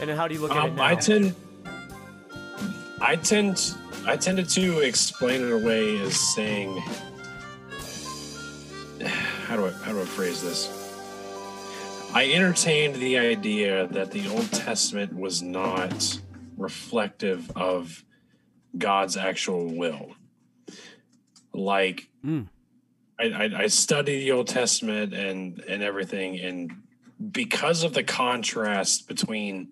And then how do you look at it Um, now? I tend, I tend, I tended to explain it away as saying, how do I how do I phrase this? I entertained the idea that the Old Testament was not reflective of God's actual will. Like, Mm. I, I, I study the Old Testament and and everything, and because of the contrast between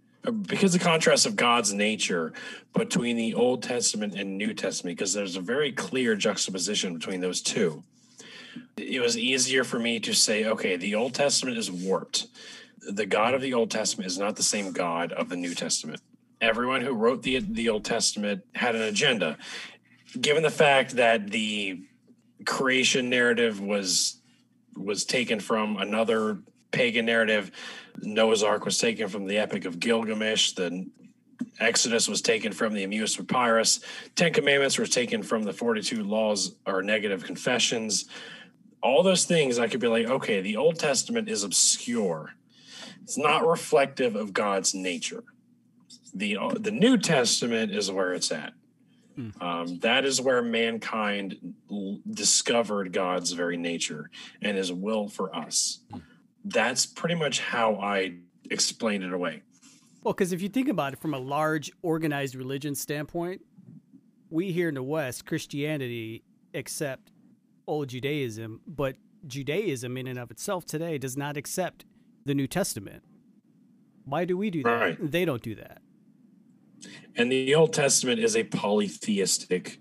because the contrast of God's nature between the Old Testament and New Testament, because there's a very clear juxtaposition between those two. It was easier for me to say, okay, the Old Testament is warped. The God of the Old Testament is not the same God of the New Testament. Everyone who wrote the the Old Testament had an agenda. Given the fact that the creation narrative was was taken from another pagan narrative. Noah's Ark was taken from the Epic of Gilgamesh. The Exodus was taken from the Emmaus Papyrus. Ten Commandments were taken from the 42 Laws or Negative Confessions. All those things, I could be like, okay, the Old Testament is obscure. It's not reflective of God's nature. The the New Testament is where it's at. Um, that is where mankind l- discovered God's very nature and his will for us. That's pretty much how I explain it away. Well, because if you think about it from a large organized religion standpoint, we here in the West, Christianity accept old Judaism, but Judaism in and of itself today does not accept the New Testament. Why do we do that? Right. They don't do that. And the Old Testament is a polytheistic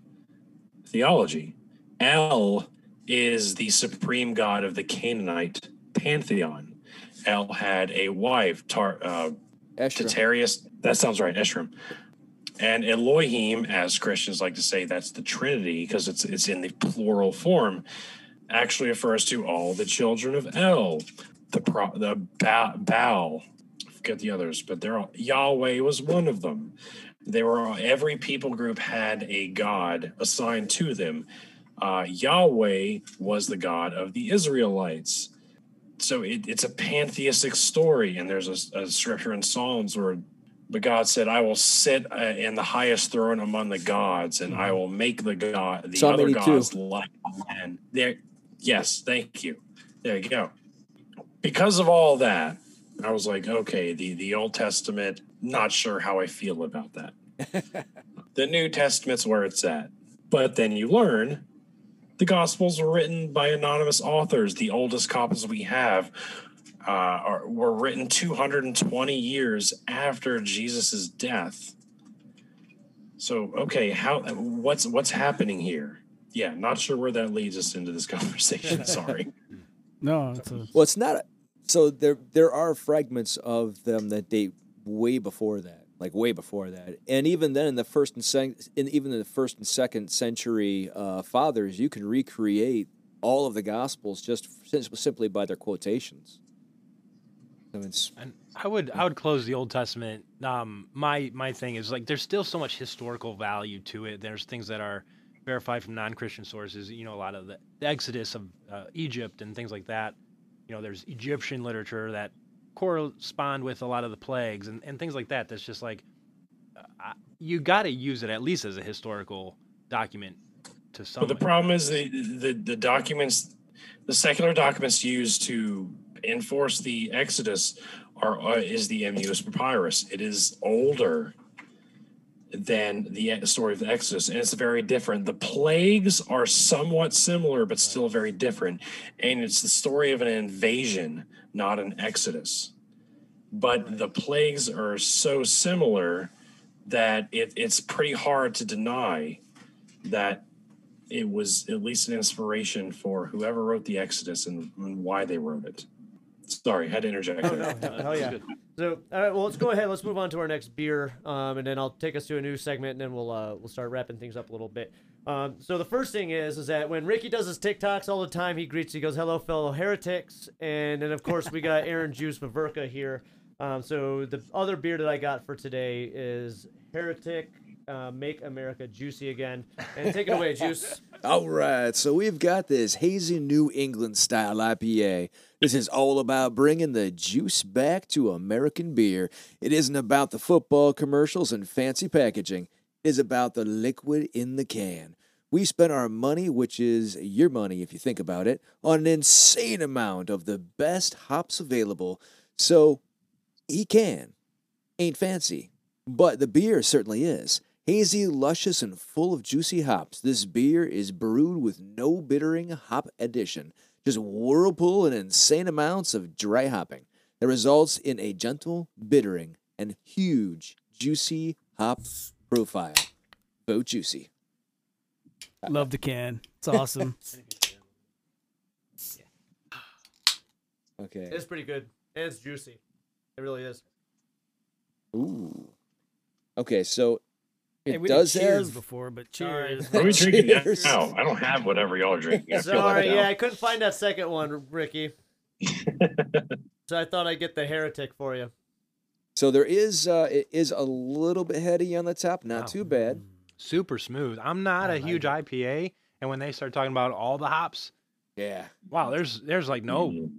theology. El is the supreme god of the Canaanite pantheon. El had a wife, Tar, uh, Estra. Titarius. That sounds right, Eshram. And Elohim, as Christians like to say, that's the Trinity because it's it's in the plural form. Actually refers to all the children of El, the pro, the ba- Baal. I forget the others, but they're all, Yahweh was one of them. They were all, every people group had a god assigned to them. Uh, Yahweh was the god of the Israelites so it, it's a pantheistic story and there's a, a scripture in psalms where the god said i will sit uh, in the highest throne among the gods and i will make the god the Psalm other 82. gods like men there yes thank you. There you go. Because of all that i was like okay the the old testament not sure how i feel about that. The new testament's where it's at. But then you learn the Gospels were written by anonymous authors. The oldest copies we have uh, are, were written 220 years after Jesus' death. So, okay, how what's what's happening here? Yeah, not sure where that leads us into this conversation. Sorry. No, it's a, Well, it's not. So there there are fragments of them that date way before that, like way before that, and even then in the first and second, in even in the first and second century uh, fathers, you can recreate all of the gospels just sim- simply by their quotations. So it's And I would I would close the Old Testament. Um, my my thing is like there's still so much historical value to it. There's things that are verified from non-Christian sources. You know, a lot of the, the Exodus of uh, Egypt and things like that. You know, there's Egyptian literature that correspond with a lot of the plagues and, and things like that. That's just like uh, you got to use it at least as a historical document to some. But the problem is the, the the documents, the secular documents used to enforce the Exodus are uh, is the Emmaus Papyrus. It is older than the story of the Exodus, and it's very different. The plagues are somewhat similar, but still very different. And it's the story of an invasion, not an Exodus. But the plagues are so similar that it, it's pretty hard to deny that it was at least an inspiration for whoever wrote the Exodus and, and why they wrote it. Sorry, had to interject. Oh, there. no, hell yeah. So, all right, well, let's go ahead. Let's move on to our next beer, um, and then I'll take us to a new segment, and then we'll uh, we'll start wrapping things up a little bit. Um, so the first thing is is that when Ricky does his TikToks all the time, he greets, he goes, "Hello, fellow heretics," and then of course we got Aaron Juice Maverka here. Um, so the other beer that I got for today is Heretic. Uh, Make America Juicy Again. And take it away, Juice. All right, so we've got this hazy New England style IPA. This is all about bringing the juice back to American beer. It isn't about the football commercials and fancy packaging. It is about the liquid in the can. We spent our money, which is your money if you think about it, on an insane amount of the best hops available. So he can. Ain't fancy, but the beer certainly is. Hazy, luscious, and full of juicy hops, this beer is brewed with no bittering hop addition, just whirlpool and insane amounts of dry hopping that results in a gentle bittering and huge, juicy hop profile. Bo juicy. Love the can. It's awesome. Okay. It's pretty good. And it's juicy. It really is. Ooh. Okay, so it hey, we does did cheers have. before, but cheers. What are we drinking now? Cheers. No, I don't have whatever y'all are drinking. I Sorry, like yeah, I couldn't find that second one, Ricky. so I thought I'd get the heretic for you. So there is uh it is a little bit heady on the top, not Wow. too bad. Super smooth. I'm not I a like huge it. IPA, and when they start talking about all the hops, Yeah. wow, there's there's like no, Mm,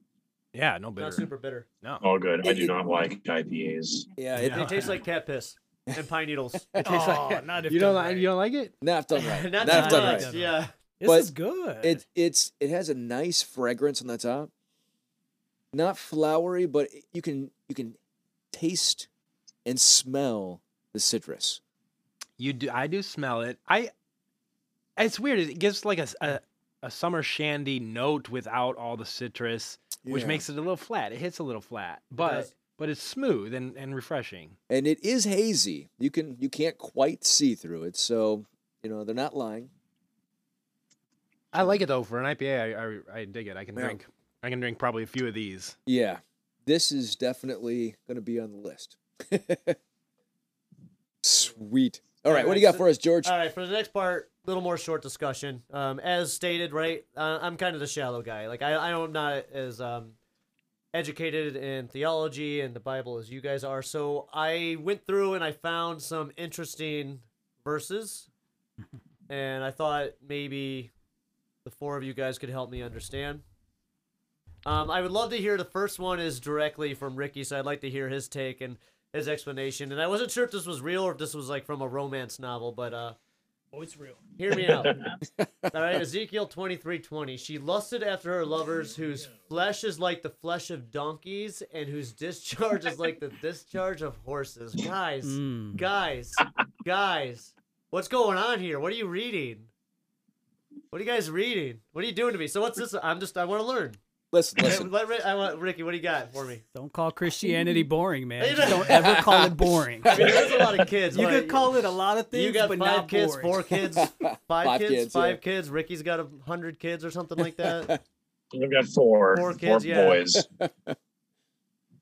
yeah, no bitter. Not super bitter. No. all good. I do it- not like IPAs. Yeah, it, They taste like cat piss and pine needles. It tastes like not if You don't like right. you don't like it? not done right. Not not too done much, right. Yeah. This but is good. It it's it has a nice fragrance on the top. Not flowery, but you can you can taste and smell the citrus. You do. I do smell it. I. It's weird. It gives like a a summer shandy note without all the citrus, which makes it a little flat. It hits a little flat, but does. But it's smooth and, and refreshing. and it is hazy. You can you can't quite see through it, so you know they're not lying. I like it though. For an IPA, I I, I dig it. I can Yeah. drink. I can drink probably a few of these. Yeah, this is definitely going to be on the list. Sweet. All right, what do you got so- for us, George? All right, for the next part, a little more short discussion. Um, as stated, right, uh, I'm kind of the shallow guy. Like I, I'm not as um, educated in theology and the Bible as you guys are. So I went through and I found some interesting verses, and I thought maybe the four of you guys could help me understand. Um, I would love to hear the first one is directly from Ricky, so I'd like to hear his take and his explanation. And I wasn't sure if this was real or if this was like from a romance novel, but uh, oh, it's real. Hear me out. All right, Ezekiel twenty three twenty. She lusted after her lovers, whose flesh is like the flesh of donkeys, and whose discharge is like the discharge of horses. Guys, Mm. guys, guys, what's going on here? What are you reading? What are you guys reading? What are you doing to me? So what's this? I'm just. I want to learn. Listen, listen. Let Ri- I want Ricky. What do you got for me? Don't call Christianity boring, man. Just don't ever call it boring. I mean, there's a lot of kids. You What, could call it a lot of things, You got but five not kids, boring. four kids, five, Five kids, kids, five yeah. kids. Ricky's got a hundred kids or something like that. I've got four, Four kids, yeah. boys.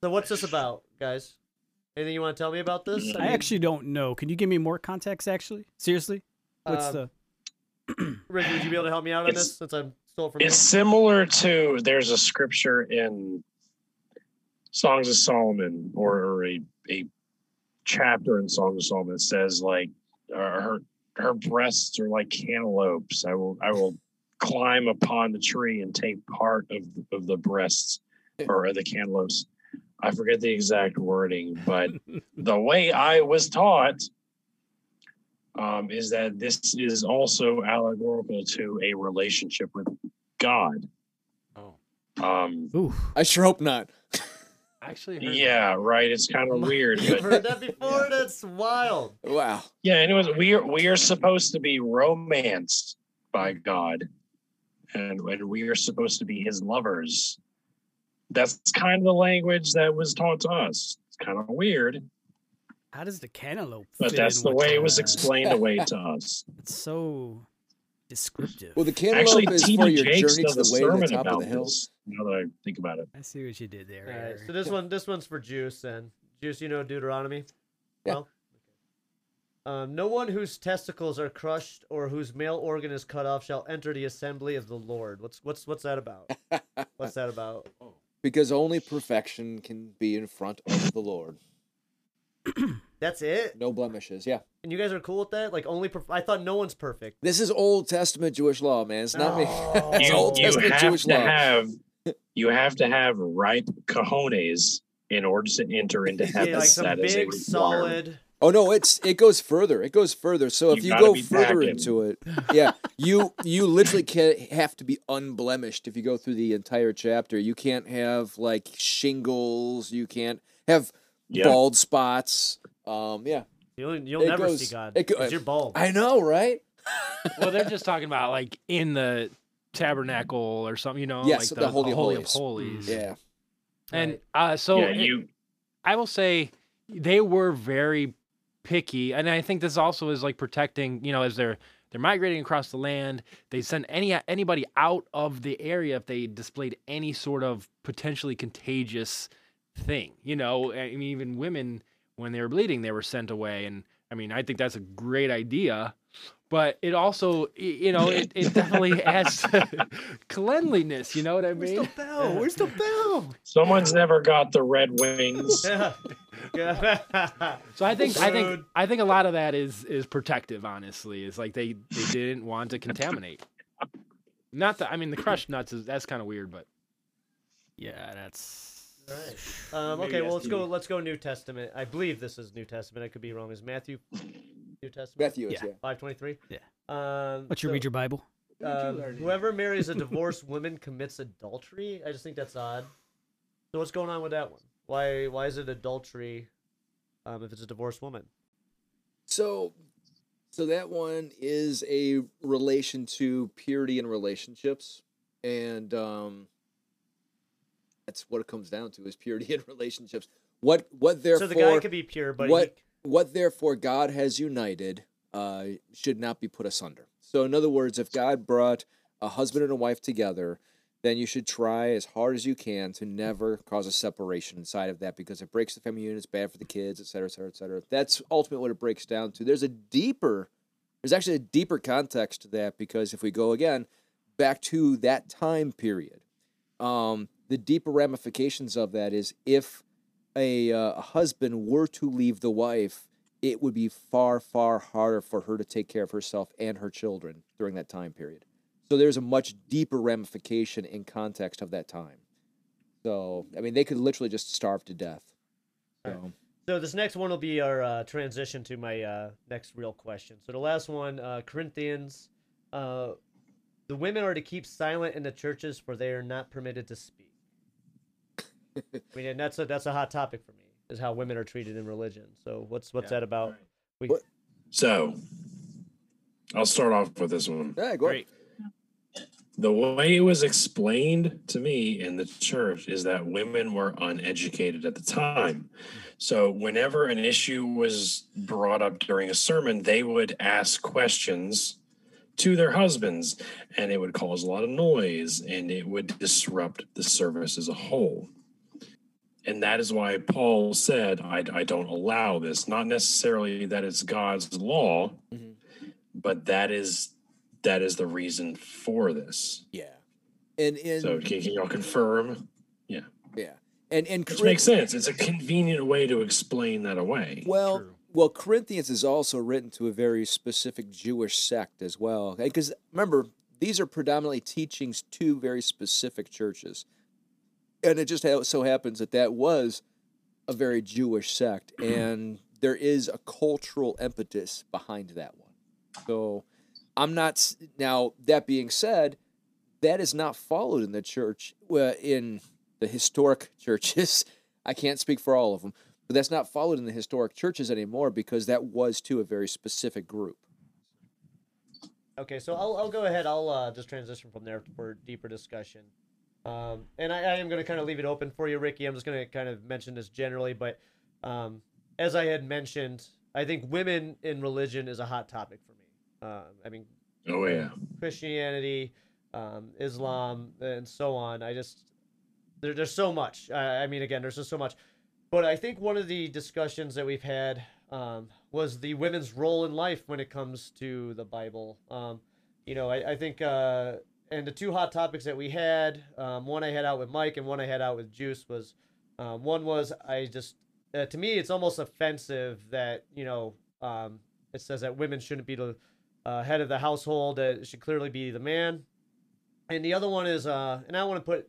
So what's this about, guys? Anything you want to tell me about this? I actually don't know. Can you give me more context? Actually, seriously, what's Um, the? Ricky, would you be able to help me out on It's- this since I'm stole from you? It's similar to there's a scripture in Songs of Solomon or, or a a chapter in Songs of Solomon that says like uh, her her breasts are like cantaloupes. I will I will climb upon the tree and take part of of the breasts or the cantaloupes. I forget the exact wording, but the way I was taught um, is that this is also allegorical to a relationship with God. Oh, Um, Ooh, I sure hope not. actually, heard yeah, right. It's kind of weird, You've heard that before? That's wild. Wow. yeah. Anyways, we are we are supposed to be romanced by God, and and we are supposed to be His lovers. That's kind of the language that was taught to us. It's kind of weird, how does the cantaloupe? but fit that's in the way it was explained away to us. It's so descriptive. Well, the Actually, cantaloupe is for your Jakes journey to the way to the top of the hill. this. Now that I think about it, I see what you did there. All right, Aaron. so this one, this one's for Juice. Then Juice, you know Deuteronomy. Yeah. Well, um, no one whose testicles are crushed or whose male organ is cut off shall enter the assembly of the Lord. What's what's what's that about? What's that about? Because only perfection can be in front of the Lord. That's it. No blemishes. Yeah. And you guys are cool with that? Like only perf- I thought no one's perfect. This is Old Testament Jewish law, man. It's not me. No. Oh. it's you, Old you Testament have Jewish to law. have you have to have ripe cojones in order to enter into heaven. Yeah, like some That is a big requirement. solid. Oh no, it's it goes further. It goes further. So if You you, go further packing. into it, yeah, you you literally can't have to be unblemished if you go through the entire chapter. You can't have like shingles. You can't have Yeah. bald spots. Um, yeah, You'll, you'll It never goes- see God it go- you're bald. I know, right? well, they're just talking about like in the tabernacle or something, you know, Yes, like the Holy of of Holies. holies. Yeah, And uh, so yeah, it- you I will say they were very picky, and I think this also is like protecting, you know, as they're they're migrating across the land. They send any anybody out of the area if they displayed any sort of potentially contagious thing. You know, I mean, even women when they were bleeding, they were sent away, and I mean, I think that's a great idea. But it also, you know, it, it definitely adds to cleanliness. You know what I mean? Where's the bell? Where's the bell? someone's never got the red wings. Yeah. Yeah. So I think I think I think a lot of that is is protective. Honestly, it's like they they didn't want to contaminate. Not that I mean the crushed nuts is that's kind of weird, but Yeah, that's. Alright. Um, okay, well let's go. Let's go New Testament. I believe this is New Testament. I could be wrong. Is Matthew New Testament? Matthew is Yeah. yeah. Five twenty three. Yeah. Um, What's your so, read your Bible? um, whoever marries a divorced woman commits adultery. I just think that's odd. So what's going on with that one? Why why is it adultery? Um, if it's a divorced woman. So, so that one is a relation to purity in relationships, and um, that's what it comes down to: is purity in relationships. What what therefore so the guy could be pure, but what he, what therefore God has united uh, should not be put asunder. So, in other words, if God brought a husband and a wife together, then you should try as hard as you can to never cause a separation inside of that because it breaks the family unit, it's bad for the kids, et cetera, et cetera, et cetera. That's ultimately what it breaks down to. There's a deeper, there's actually a deeper context to that because if we go again back to that time period, um, the deeper ramifications of that is if a, uh, a husband were to leave the wife, it would be far, far harder for her to take care of herself and her children during that time period. So there's a much deeper ramification in context of that time. So I mean, they could literally just starve to death. So, So this next one will be our uh, transition to my uh, next real question. So the last one, uh, Corinthians, uh, the women are to keep silent in the churches, for they are not permitted to speak. I mean, and that's a that's a hot topic for me, is how women are treated in religion. So what's what's that about? We, So, I'll start off with this one. yeah, go great. The way it was explained to me in the church is that women were uneducated at the time. So, whenever an issue was brought up during a sermon, they would ask questions to their husbands, and it would cause a lot of noise and it would disrupt the service as a whole. And that is why Paul said, I, I don't allow this. Not necessarily that it's God's law, Mhm. but that is that is the reason for this. Yeah, and and So can, can y'all confirm? yeah, Yeah. and and Which makes sense. It's a convenient way to explain that away. Well, True. well, Corinthians is also written to a very specific Jewish sect as well. Because remember, these are predominantly teachings to very specific churches, and it just so happens that that was a very Jewish sect, and there is a cultural impetus behind that one. So, I'm not now. That being said, that is not followed in the church. Well, in the historic churches, I can't speak for all of them, but that's not followed in the historic churches anymore because that was to a very specific group. Okay, so I'll, I'll go ahead. I'll uh, just transition from there for deeper discussion. Um, and I, I am going to kind of leave it open for you, Ricky. I'm just going to kind of mention this generally, but um, as I had mentioned, I think women in religion is a hot topic for me. Uh, I mean, oh yeah. Christianity, um, Islam, and so on. I just there, there's so much. I, I mean, again, there's just so much. But I think one of the discussions that we've had um, was the women's role in life when it comes to the Bible. Um, you know, I, I think, uh, and the two hot topics that we had, um, one I had out with Mike and one I had out with Juice was, um, one was I just, uh, to me, it's almost offensive that you know, um, it says that women shouldn't be the uh, head of the household; that it should clearly be the man. And the other one is, uh, and I want to put,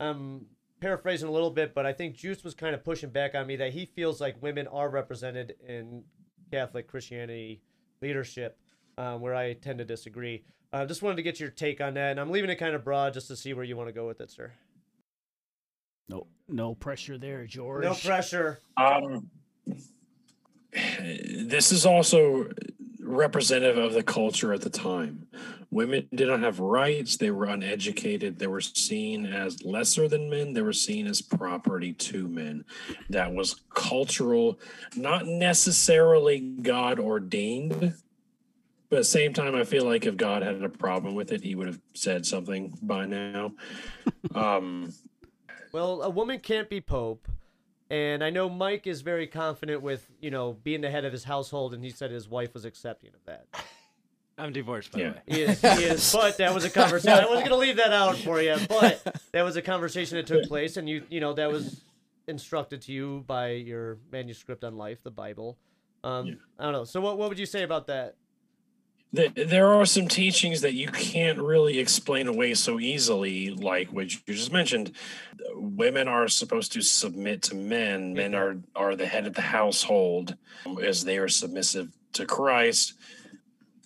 I'm paraphrasing a little bit, but I think Juice was kind of pushing back on me that he feels like women are represented in Catholic Christianity leadership, um, where I tend to disagree. Uh, just wanted to get your take on that, and I'm leaving it kind of broad just to see where you want to go with it, sir. No, no pressure there, George. No pressure. Um, this is also representative of the culture at the time. Women did not have rights. They were uneducated. They were seen as lesser than men. They were seen as property to men. That was cultural, not necessarily God ordained. But at the same time, I feel like if God had a problem with it, he would have said something by now. um, Well, a woman can't be pope, and I know Mike is very confident with you know being the head of his household, and he said his wife was accepting of that. I'm divorced, by Yeah. the way. He is, he is. But that was a conversation. I wasn't gonna leave that out for you, but that was a conversation that took place, and you you know that was instructed to you by your manuscript on life, the Bible. Um, Yeah. I don't know. So what what would you say about that? Th- there are some teachings that you can't really explain away so easily like what you just mentioned. Women are supposed to submit to men. Men mm-hmm. are are the head of the household as they are submissive to christ.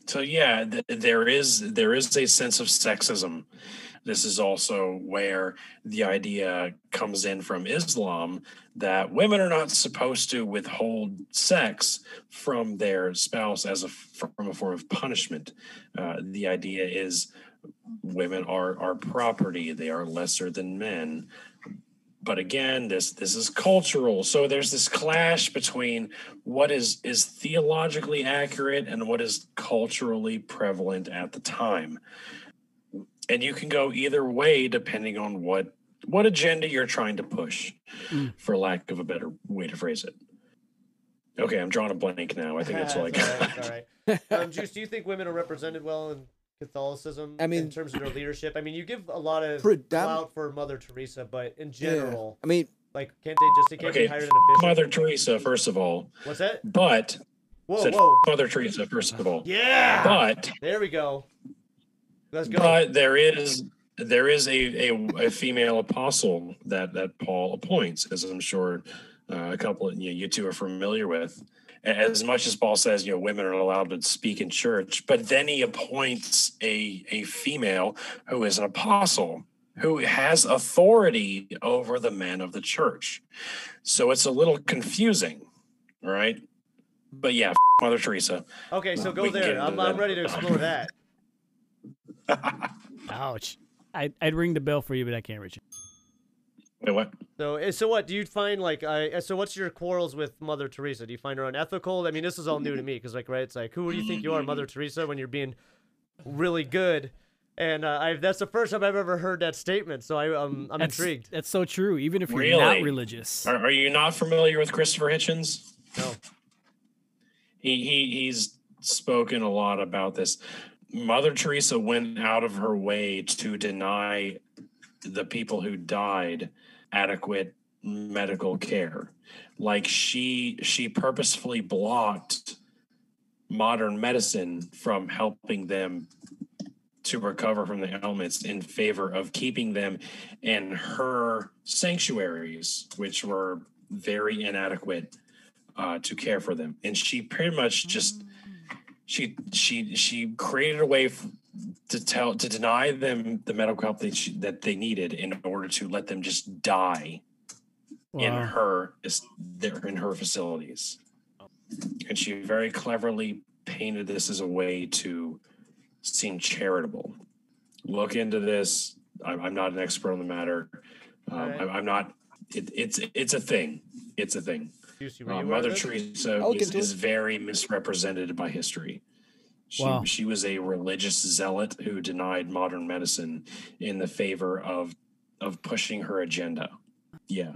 So yeah th- there is there is a sense of sexism this is also where the idea comes in from islam that women are not supposed to withhold sex from their spouse as a from a form of punishment. Uh, the idea is women are are property; they are lesser than men. But again, this this is cultural, so there's this clash between what is is theologically accurate and what is culturally prevalent at the time. And you can go either way depending on what what agenda you're trying to push, Mm. for lack of a better way to phrase it. Okay, I'm drawing a blank now. I think it's like all right. All right. Um, Juice, do you think women are represented well in Catholicism? I mean- in terms of their leadership. I mean, you give a lot of Predom- clout for Mother Teresa, but in general, I mean, like, can't they just they can't okay, be higher than a bishop? Mother Teresa, first of all, What's that? but Whoa, said whoa. Mother Teresa, first of all, Yeah. but There we go. Let's go. but there is there is a, a, a female apostle that that Paul appoints, as I'm sure uh, a couple of you, know, you two are familiar with. As much as Paul says, you know, women are allowed to speak in church, but then he appoints a a female who is an apostle who has authority over the men of the church. So it's a little confusing, right? But yeah, Mother Teresa. okay, so go there. I'm, I'm ready to explore that. Ouch. I'd, I'd ring the bell for you, but I can't reach it. Wait, what? So, eh, so what do you find like? I so what's your quarrels with Mother Teresa? Do you find her unethical? I mean, this is all new to me because, like, right? It's like, who do you think you are, Mother Teresa, when you're being really good? And uh, I, that's the first time I've ever heard that statement. So I, um, I'm That's, intrigued. That's so true. Even if you're not religious. Are, are you not familiar with Christopher Hitchens? No. He, he he's spoken a lot about this. Mother Teresa went out of her way to deny the people who died adequate medical care. Like she she purposefully blocked modern medicine from helping them to recover from the ailments in favor of keeping them in her sanctuaries, which were very inadequate uh, to care for them. And she pretty much just she she she created a way f- to tell to deny them the medical help that she, that they needed in order to let them just die in her in her facilities. And she very cleverly painted this as a way to seem charitable. Look into this. I'm, I'm not an expert on the matter. Um, Alright. I'm, I'm not. It, it's it's a thing. It's a thing. Juicy, were Uh, you aware of Mother? Teresa I'll is, is very misrepresented by history. She, Wow. she was a religious zealot who denied modern medicine in the favor of of pushing her agenda. Yeah,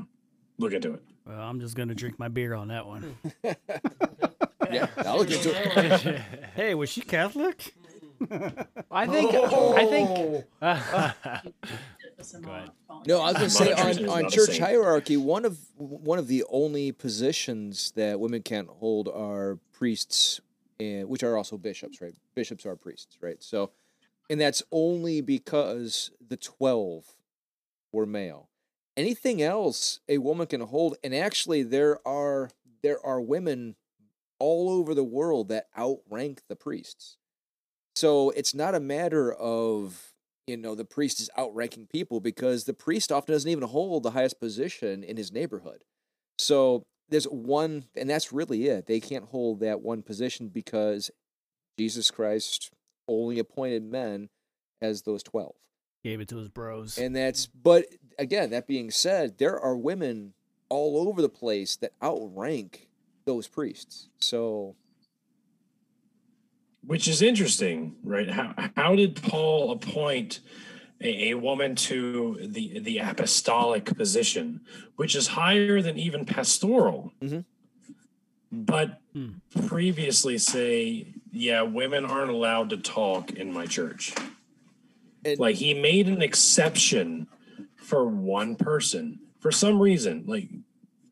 look into it. Well, I'm just going to drink my beer on that one. yeah, I'll look into it. hey, was she Catholic? I think. I think. Listen Go ahead. No, I was going to say on, on church hierarchy, one of one of the only positions that women can't hold are priests and which are also bishops, right? Bishops are priests, right? So, and that's only because the twelve were male. Anything else a woman can hold, and actually there are there are women all over the world that outrank the priests. So it's not a matter of you know the priest is outranking people because the priest often doesn't even hold the highest position in his neighborhood. So there's one, and that's really it. They can't hold that one position because Jesus Christ only appointed men as those 12. Gave it to his bros. And that's, but again, that being said, there are women all over the place that outrank those priests. So, which is interesting, right? How how did Paul appoint a, a woman to the the apostolic position, which is higher than even pastoral? Mhm. But Hmm. previously say, yeah, women aren't allowed to talk in my church. And- like he made an exception for one person for some reason. Like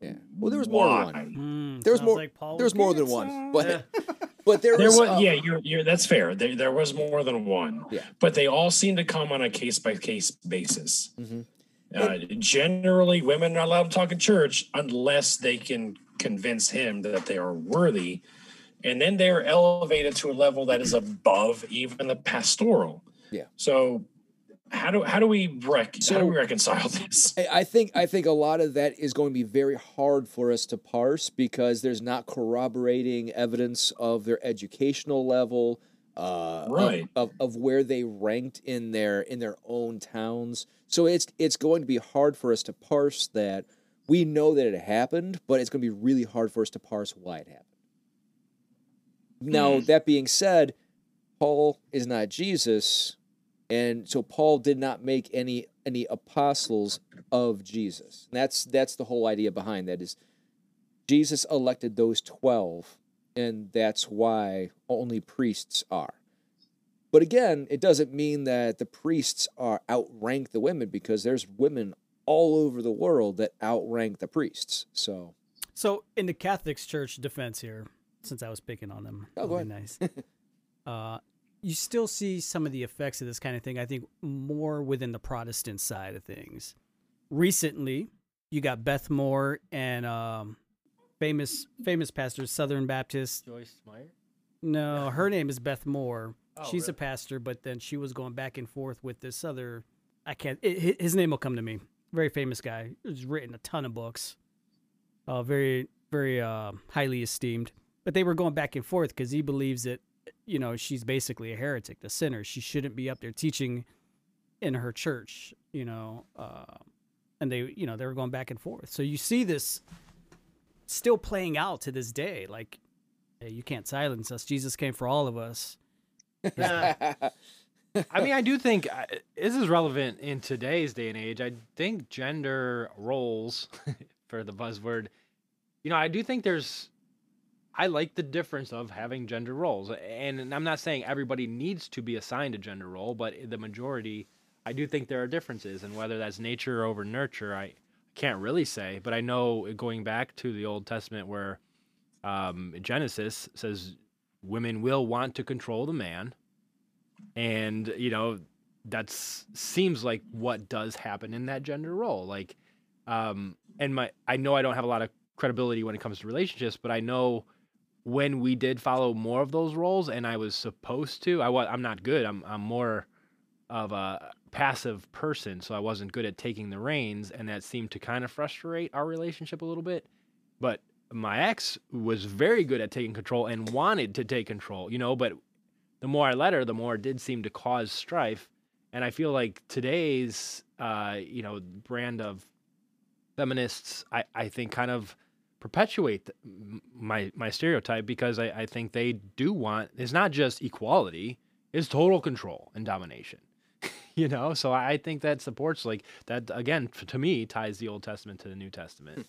yeah. Well, there was more than one. Mm, There was more. like Paul there was more than one, some. but but there, There was, was, uh, yeah, you're, you're, that's fair. There, there was more than one. Yeah. But they all seem to come on a case by case basis. Mhm. Uh, generally, women are allowed to talk in church unless they can convince him that they are worthy. And then they are elevated to a level that is above even the pastoral. Yeah. So, how do how do we rec- how do we reconcile this? I think I think a lot of that is going to be very hard for us to parse because there's not corroborating evidence of their educational level, uh, of- Right. of, of where they ranked in their in their own towns. So it's it's going to be hard for us to parse that. We know that it happened, but it's going to be really hard for us to parse why it happened. Now that being said, Paul is not Jesus, and so Paul did not make any any apostles of Jesus. And that's that's the whole idea behind that is Jesus elected those 12 and that's why only priests are. But again, it doesn't mean that the priests are outrank the women because there's women all over the world that outrank the priests. So, So, in the Catholics Church defense here, since I was picking on them, Oh, go be nice. uh, you still see some of the effects of this kind of thing. I think more within the Protestant side of things. Recently, you got Beth Moore and um, famous famous pastor Southern Baptist. Joyce Meyer. No, her name is Beth Moore. Oh, She's a pastor, but then she was going back and forth with this other. I can't. It, his name will come to me. Very famous guy. He's written a ton of books. Uh, very, very uh, highly esteemed. But they were going back and forth because he believes that, you know, she's basically a heretic, the sinner. She shouldn't be up there teaching in her church, you know. Uh, and they, you know, they were going back and forth. So you see this still playing out to this day. Like, hey, you can't silence us. Jesus came for all of us. I mean, I do think uh, this is relevant in today's day and age. I think gender roles, for the buzzword, you know, I do think there's. I like the difference of having gender roles, and I'm not saying everybody needs to be assigned a gender role, but the majority, I do think there are differences, and whether that's nature over nurture, I can't really say. But I know going back to the Old Testament, where um, Genesis says women will want to control the man and you know that seems like what does happen in that gender role like um and my i know i don't have a lot of credibility when it comes to relationships but i know when we did follow more of those roles and i was supposed to i was i'm not good i'm i'm more of a passive person so i wasn't good at taking the reins and that seemed to kind of frustrate our relationship a little bit but my ex was very good at taking control and wanted to take control you know but the more I let her, the more it did seem to cause strife. And I feel like today's, uh, you know, brand of feminists, I, I think kind of perpetuate my my stereotype because I, I think they do want it's not just equality, it's total control and domination. you know, so I think that supports like that again to me ties the Old Testament to the New Testament.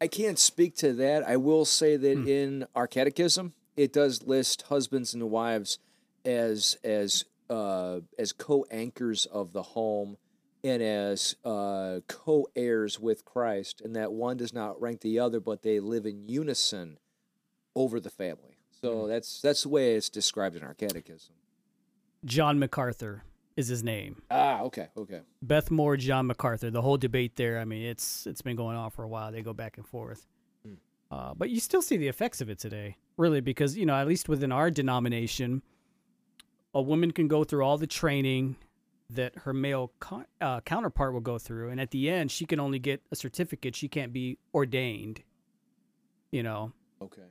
I can't speak to that. I will say that Hmm. in our catechism, it does list husbands and wives as as uh, as co-anchors of the home and as uh, co-heirs with Christ, and that one does not rank the other, but they live in unison over the family. So that's that's the way it's described in our catechism. John MacArthur is his name. Ah, okay, okay. Beth Moore, John MacArthur. The whole debate there. I mean, it's it's been going on for a while. They go back and forth. Hmm. Uh, but you still see the effects of it today, really, because you know, at least within our denomination, a woman can go through all the training that her male co- uh, counterpart will go through, and at the end, she can only get a certificate. She can't be ordained. You know. Okay.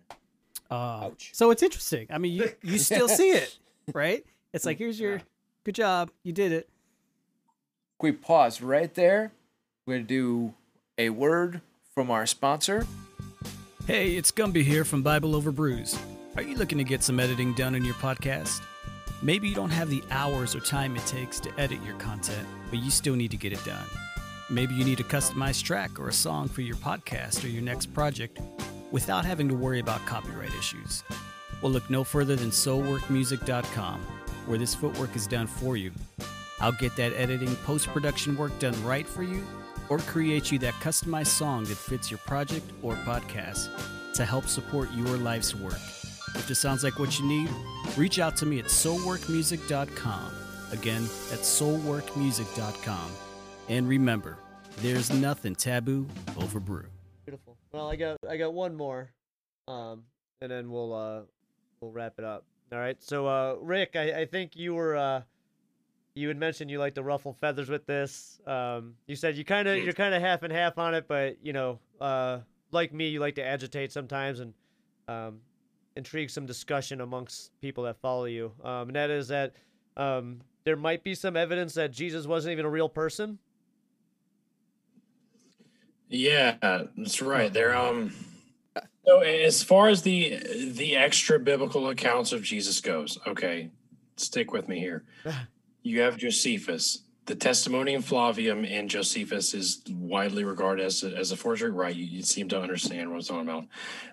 Uh, Ouch. So it's interesting. I mean, you you still see it, right? It's like here's your good job, you did it. we pause right there. We're going to do a word from our sponsor. Hey, it's Gumby here from Bible Over Brews. Are you looking to get some editing done in your podcast? Maybe you don't have the hours or time it takes to edit your content, but you still need to get it done. Maybe you need a customized track or a song for your podcast or your next project without having to worry about copyright issues. Well, look no further than soulworkmusic.com, where this footwork is done for you. I'll get that editing post production work done right for you or create you that customized song that fits your project or podcast to help support your life's work. If this sounds like what you need, reach out to me at soulworkmusic.com. Again, that's soulworkmusic.com. And remember, there's nothing taboo over brew. Beautiful. Well, I got I got one more, um, and then we'll uh we'll wrap it up. All right. So, uh, Rick, I, I think you were uh you had mentioned you like to ruffle feathers with this. Um, you said you kind of you're kind of half and half on it, but you know, uh, like me, you like to agitate sometimes and um, intrigue some discussion amongst people that follow you. Um, and that is that um, there might be some evidence that Jesus wasn't even a real person. Yeah, that's right. there are um so as far as the the extra biblical accounts of Jesus goes, okay, stick with me here. You have Josephus. The Testimonium Flavianum and Josephus is widely regarded as a, as a forgery, right? You, you seem to understand what I'm talking about.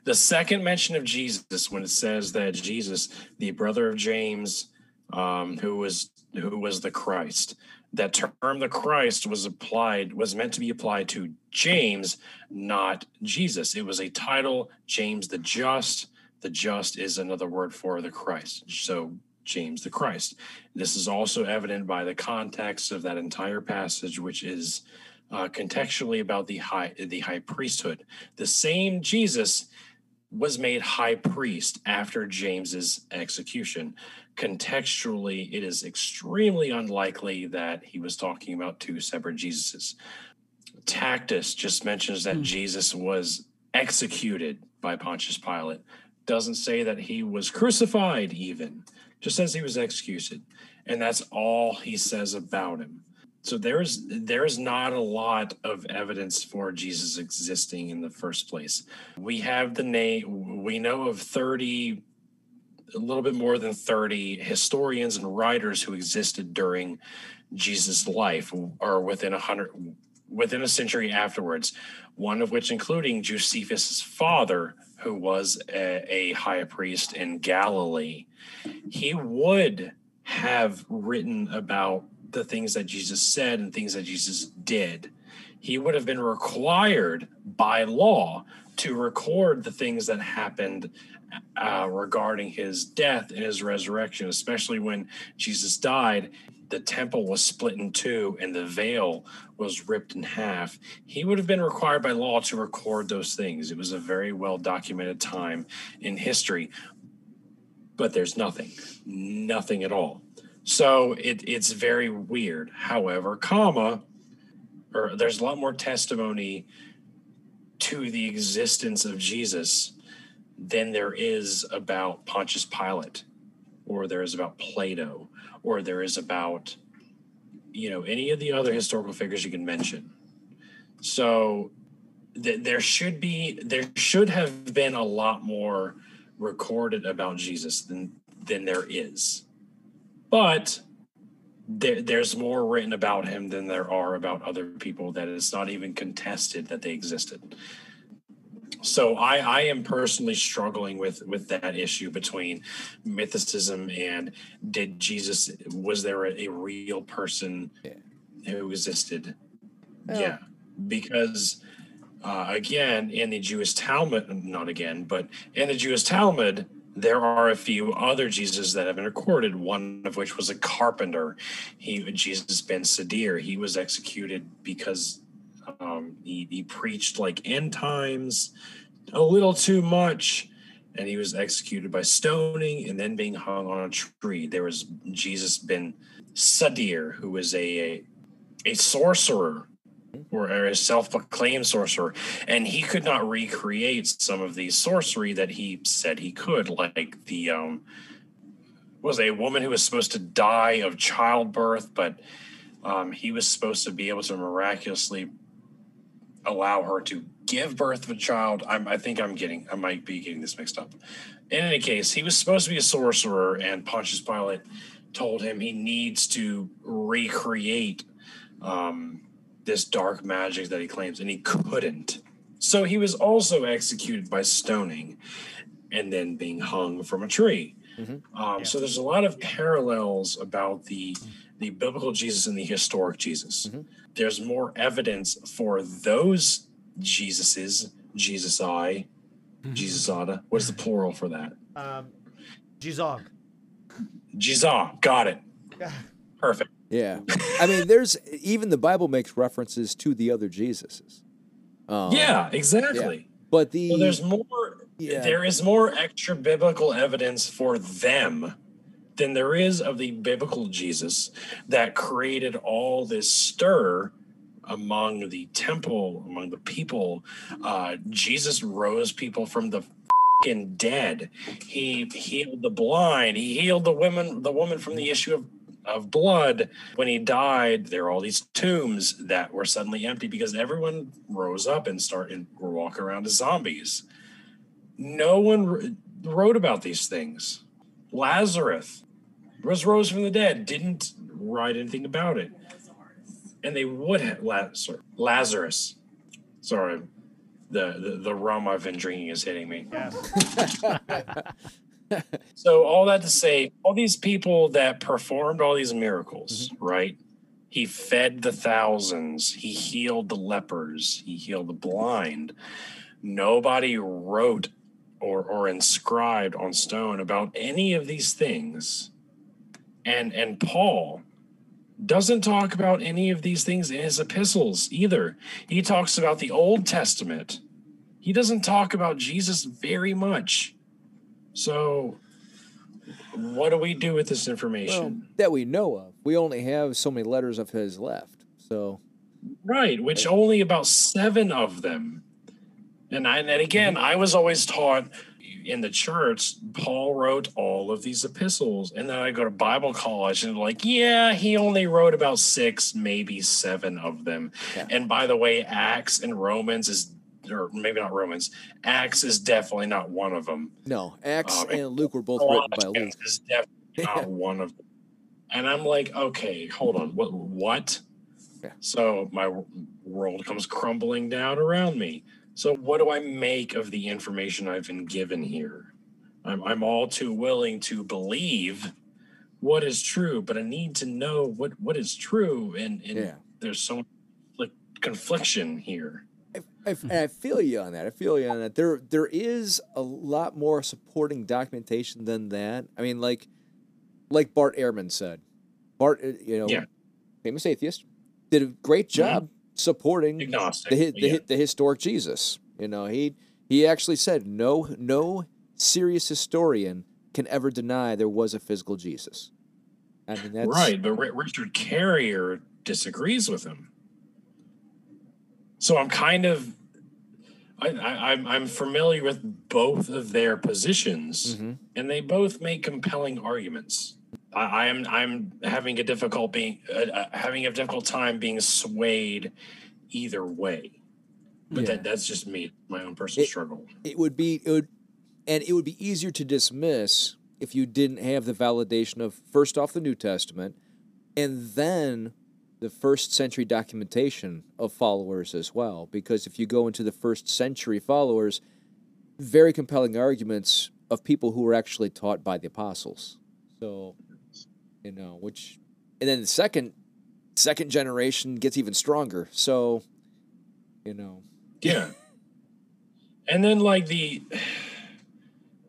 The second mention of Jesus, when it says that Jesus, the brother of James, um, who was who was the Christ, that term the Christ was applied was meant to be applied to James, not Jesus. It was a title, James the Just. The Just is another word for the Christ. So James the Christ. This is also evident by the context of that entire passage, which is uh, contextually about the high the high priesthood. The same Jesus was made high priest after James's execution. Contextually, it is extremely unlikely that he was talking about two separate Jesuses. Tacitus just mentions that Jesus was executed by Pontius Pilate. Doesn't say that he was crucified, even. Just says he was executed. And that's all he says about him. So there's there's not a lot of evidence for Jesus existing in the first place. We have the name we know of 30 a little bit more than 30 historians and writers who existed during Jesus' life or within a hundred within a century afterwards, one of which including Josephus' father, who was a, a high priest in Galilee. He would have written about the things that Jesus said and things that Jesus did. He would have been required by law to record the things that happened uh, regarding his death and his resurrection, especially when Jesus died. The temple was split in two and the veil was ripped in half. He would have been required by law to record those things. It was a very well documented time in history, but there's nothing, nothing at all. So it, it's very weird. However, comma, or there's a lot more testimony to the existence of Jesus than there is about Pontius Pilate, or there is about Plato, or there is about, you know, any of the other historical figures you can mention. So th- there should be, there should have been a lot more recorded about Jesus than than there is, but there, there's more written about him than there are about other people that it's not even contested that they existed. So I, I am personally struggling with with that issue between mythicism and did Jesus was there a, a real person who existed? Yeah, because uh, again in the Jewish Talmud, not again, but in the Jewish Talmud, there are a few other Jesus that have been recorded. One of which was a carpenter. He Jesus ben Sadir. He was executed because um, he he preached like end times a little too much, and he was executed by stoning and then being hung on a tree. There was Jesus ben Sadir, who was a a, a sorcerer or a self-proclaimed sorcerer and he could not recreate some of the sorcery that he said he could like the um was a woman who was supposed to die of childbirth but um, he was supposed to be able to miraculously allow her to give birth to a child. I'm, i think i'm getting i might be getting this mixed up. In any case he was supposed to be a sorcerer and pontius pilate told him he needs to recreate um, this dark magic that he claims, and he couldn't. So he was also executed by stoning and then being hung from a tree. Um, So there's a lot of parallels about the the biblical Jesus and the historic Jesus. There's more evidence for those Jesuses, Jesus I, Jesus Ada. What's the plural for that? Um. Jesus. Got it. Perfect. Yeah, I mean, there's even the Bible makes references to the other Jesuses. Um, yeah, exactly. but the Well, there's more. Yeah. There is more extra biblical evidence for them than there is of the biblical Jesus that created all this stir among the temple, among the people. Uh, Jesus rose people from the fucking dead. He healed the blind. He healed the women, the woman from the issue of of blood. When he died, there were all these tombs that were suddenly empty because everyone rose up and started were walking around as zombies. No one wrote about these things. Lazarus was rose from the dead, didn't write anything about it. And they would have Lazarus. Lazarus. Sorry. The, the the rum I've been drinking is hitting me. So all that to say, all these people that performed all these miracles, mm-hmm. right? He fed the thousands. He healed the lepers. He healed the blind. Nobody wrote or or inscribed on stone about any of these things. And and Paul doesn't talk about any of these things in his epistles either. He talks about the Old Testament. He doesn't talk about Jesus very much. So, what do we do with this well, information? that we know of. We only have so many letters of his left. So right, which only about seven of them. And I, and again, I was always taught in the church, Paul wrote all of these epistles, and then I go to Bible college and like, yeah, he only wrote about six, maybe seven of them. Yeah. And by the way, Acts and Romans is, or maybe not Romans, Acts is definitely not one of them. no, Acts Um, and Luke were both written by Luke. is definitely not one of them. And I'm like, okay, hold on. What? What? Yeah. So my world comes crumbling down around me. So what do I make of the information I've been given here? I'm, I'm all too willing to believe what is true, but I need to know what, what is true. And, and Yeah. there's so much like confliction here. I, and I feel you on that. I feel you on that. There, there is a lot more supporting documentation than that. I mean, like, like Bart Ehrman said, Bart, uh, you know, Yeah. famous atheist, did a great job supporting Agnostic. the, the, yeah. the historic Jesus. You know, he he actually said no no serious historian can ever deny there was a physical Jesus. I mean, that's right, but Ri- Richard Carrier disagrees with him. So I'm kind of, I, I, I'm I'm familiar with both of their positions, Mhm. and they both make compelling arguments. I, I'm I'm having a difficult being uh, uh, having a difficult time being swayed either way. But Yeah. that that's just me, my own personal It- struggle. it would be it would and it would be easier to dismiss if you didn't have the validation of first off the New Testament and then the first century documentation of followers as well because if you go into the first century followers very compelling arguments of people who were actually taught by the apostles. So you know which and then the second second generation gets even stronger. So you know. Yeah. And then like the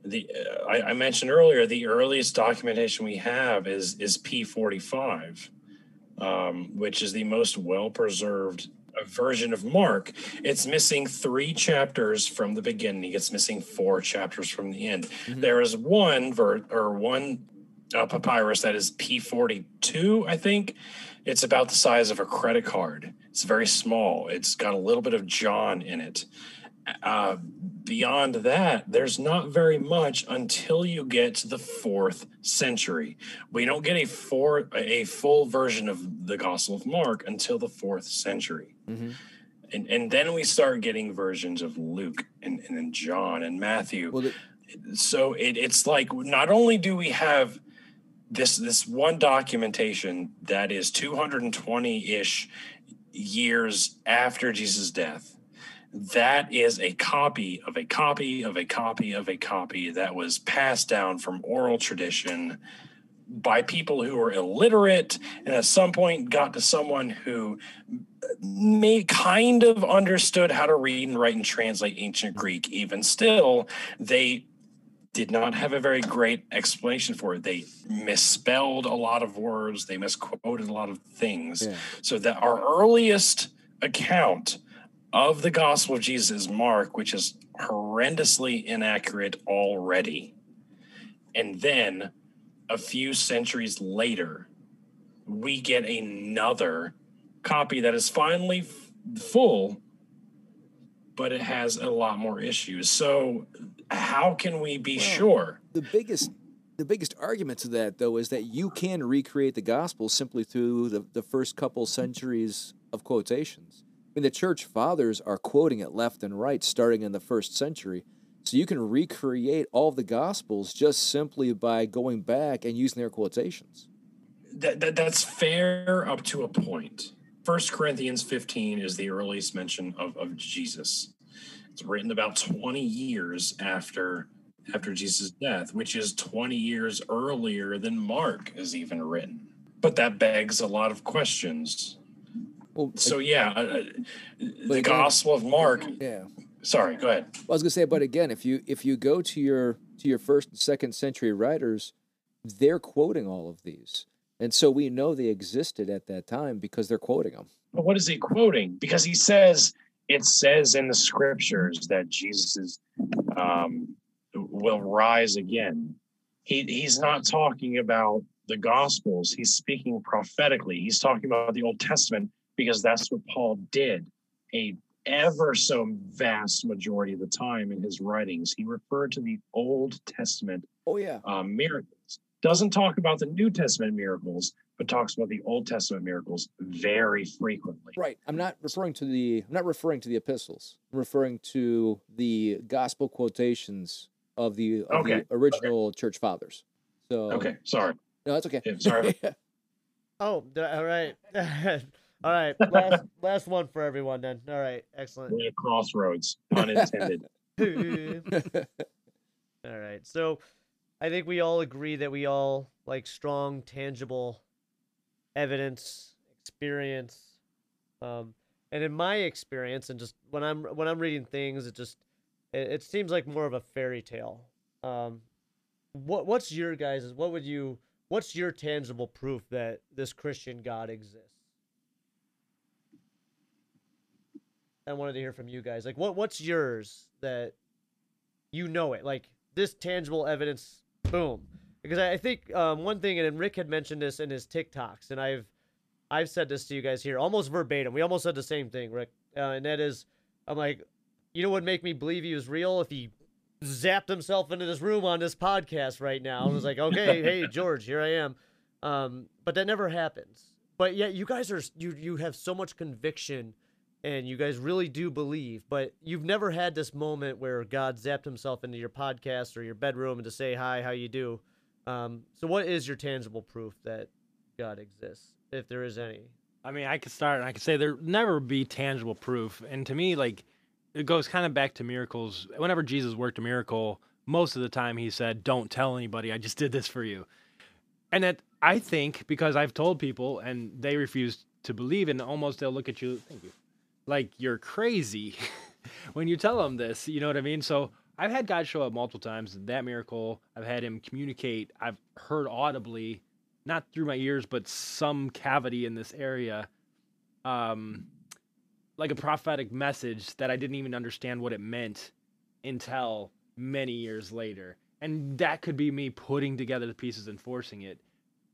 the uh, I, I mentioned earlier the earliest documentation we have is is P45, um, which is the most well preserved version of Mark. It's missing three chapters from the beginning. It's missing four chapters from the end. There is one ver- or one uh, papyrus that is P42, I think. It's about the size of a credit card. It's very small. It's got a little bit of John in it. Uh, beyond that, there's not very much until you get to the fourth century. We don't get a four a full version of the Gospel of Mark until the fourth century. Mhm. And, and then we start getting versions of Luke and, and then John and Matthew Well, the, so it, it's like not only do we have this this one documentation that is 220-ish years after jesus death that is a copy of a copy of a copy of a copy that was passed down from oral tradition by people who were illiterate and at some point got to someone who may kind of understood how to read and write and translate ancient greek even still they did not have a very great explanation for it. They misspelled a lot of words, they misquoted a lot of things. Yeah. So that our earliest account of the gospel of Jesus is Mark, which is horrendously inaccurate already. And then a few centuries later, we get another copy that is finally f- full, but it has a lot more issues. So, how can we be Well, sure? the biggest the biggest argument to that though is that you can recreate the gospel simply through the, the first couple centuries of quotations. I mean the church fathers are quoting it left and right starting in the first century. So you can recreate all the gospels just simply by going back and using their quotations. That, that that's fair up to a point. First Corinthians 15 is the earliest mention of, of Jesus. It's written about 20 years after after Jesus' death, which is 20 years earlier than Mark is even written. But that begs a lot of questions. Well, So yeah, uh, uh, the again- Gospel of Mark. yeah. Sorry, go ahead. I was gonna say, but again, if you if you go to your to your first and second century writers, they're quoting all of these, and so we know they existed at that time because they're quoting them. But what is he quoting? Because he says it says in the scriptures that Jesus is, um, will rise again. He he's not talking about the Gospels. He's speaking prophetically. He's talking about the Old Testament because that's what Paul did. A ever so vast majority of the time in his writings, he referred to the Old Testament Oh yeah, um, miracles. Doesn't talk about the New Testament miracles, but talks about the Old Testament miracles very frequently. right. I'm not referring to the I'm not referring to the epistles. I'm referring to the gospel quotations of the of Okay, the original church fathers. So Okay, sorry. no, that's okay. Yeah, sorry. Oh, all right. all right. Last, last one for everyone then. All right. Excellent. We're at crossroads, pun intended. all right. So I think we all agree that we all like strong, tangible evidence, experience. Um, and in my experience, and just when I'm when I'm reading things, it just it, it seems like more of a fairy tale. Um, what what's your guys' what would you what's your tangible proof that this Christian God exists? I wanted to hear from you guys. Like what what's yours that you know it? Like this tangible evidence, boom. Because I I think um, one thing, and Rick had mentioned this in his TikToks, and I've I've said this to you guys here almost verbatim. We almost said the same thing, Rick, uh, and that is, I'm like, you know what would make me believe he was real if he zapped himself into this room on this podcast right now and was like, okay, hey George, here I am. Um, but that never happens. But yet you guys are you you have so much conviction and you guys really do believe, but you've never had this moment where God zapped himself into your podcast or your bedroom and to say hi, how you do. Um, so what is your tangible proof that God exists, if there is any? I mean, I could start and I could say there never be tangible proof. And to me, like, it goes kind of back to miracles. Whenever Jesus worked a miracle, most of the time he said, Don't tell anybody, I just did this for you. And that I think because I've told people and they refuse to believe, and almost they'll look at you, thank you, like you're crazy when you tell them this. You know what I mean? So I've had God show up multiple times. That miracle, I've had Him communicate. I've heard audibly, not through my ears, but some cavity in this area, um, like a prophetic message that I didn't even understand what it meant until many years later. And that could be me putting together the pieces and forcing it.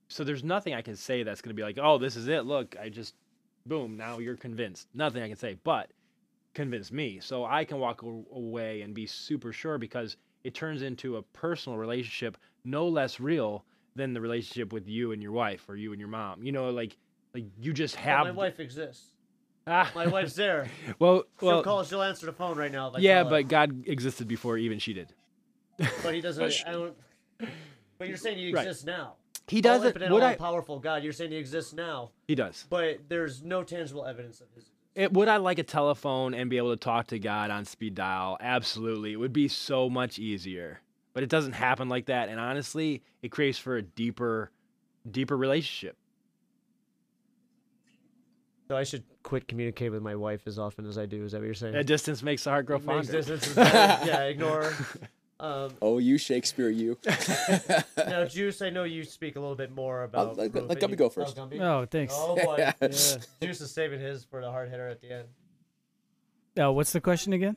So there's nothing I can say that's going to be like, oh, this is it. Look, I just, boom, now you're convinced. Nothing I can say, but convince me. So I can walk away and be super sure because it turns into a personal relationship no less real than the relationship with you and your wife or you and your mom. You know, like, like you just have my wife exists. Ah, My wife's there. well, She'll well, call. She'll answer the phone right now. yeah, but God existed before even she did. but he doesn't. But she- I don't. But you're saying he Right. exists now. He doesn't. infinite, Would all I? powerful God. You're saying he exists now, He does. but there's no tangible evidence of his. It, would I like a telephone and be able to talk to God on speed dial? Absolutely. It would be so much easier. But it doesn't happen like that. And honestly, it creates for a deeper, deeper relationship. So I should quit communicating with my wife as often as I do. Is that what you're saying? A distance makes the heart grow fonder. distance yeah, ignore. Um, Oh, you Shakespeare, you. now, Juice, I know you speak a little bit more about. let- proof, let and Gumby go first. Oh, Gumby? Oh, thanks. Oh, boy. Yeah. Yeah. Juice is saving his for the hard hitter at the end. Oh, what's the question again?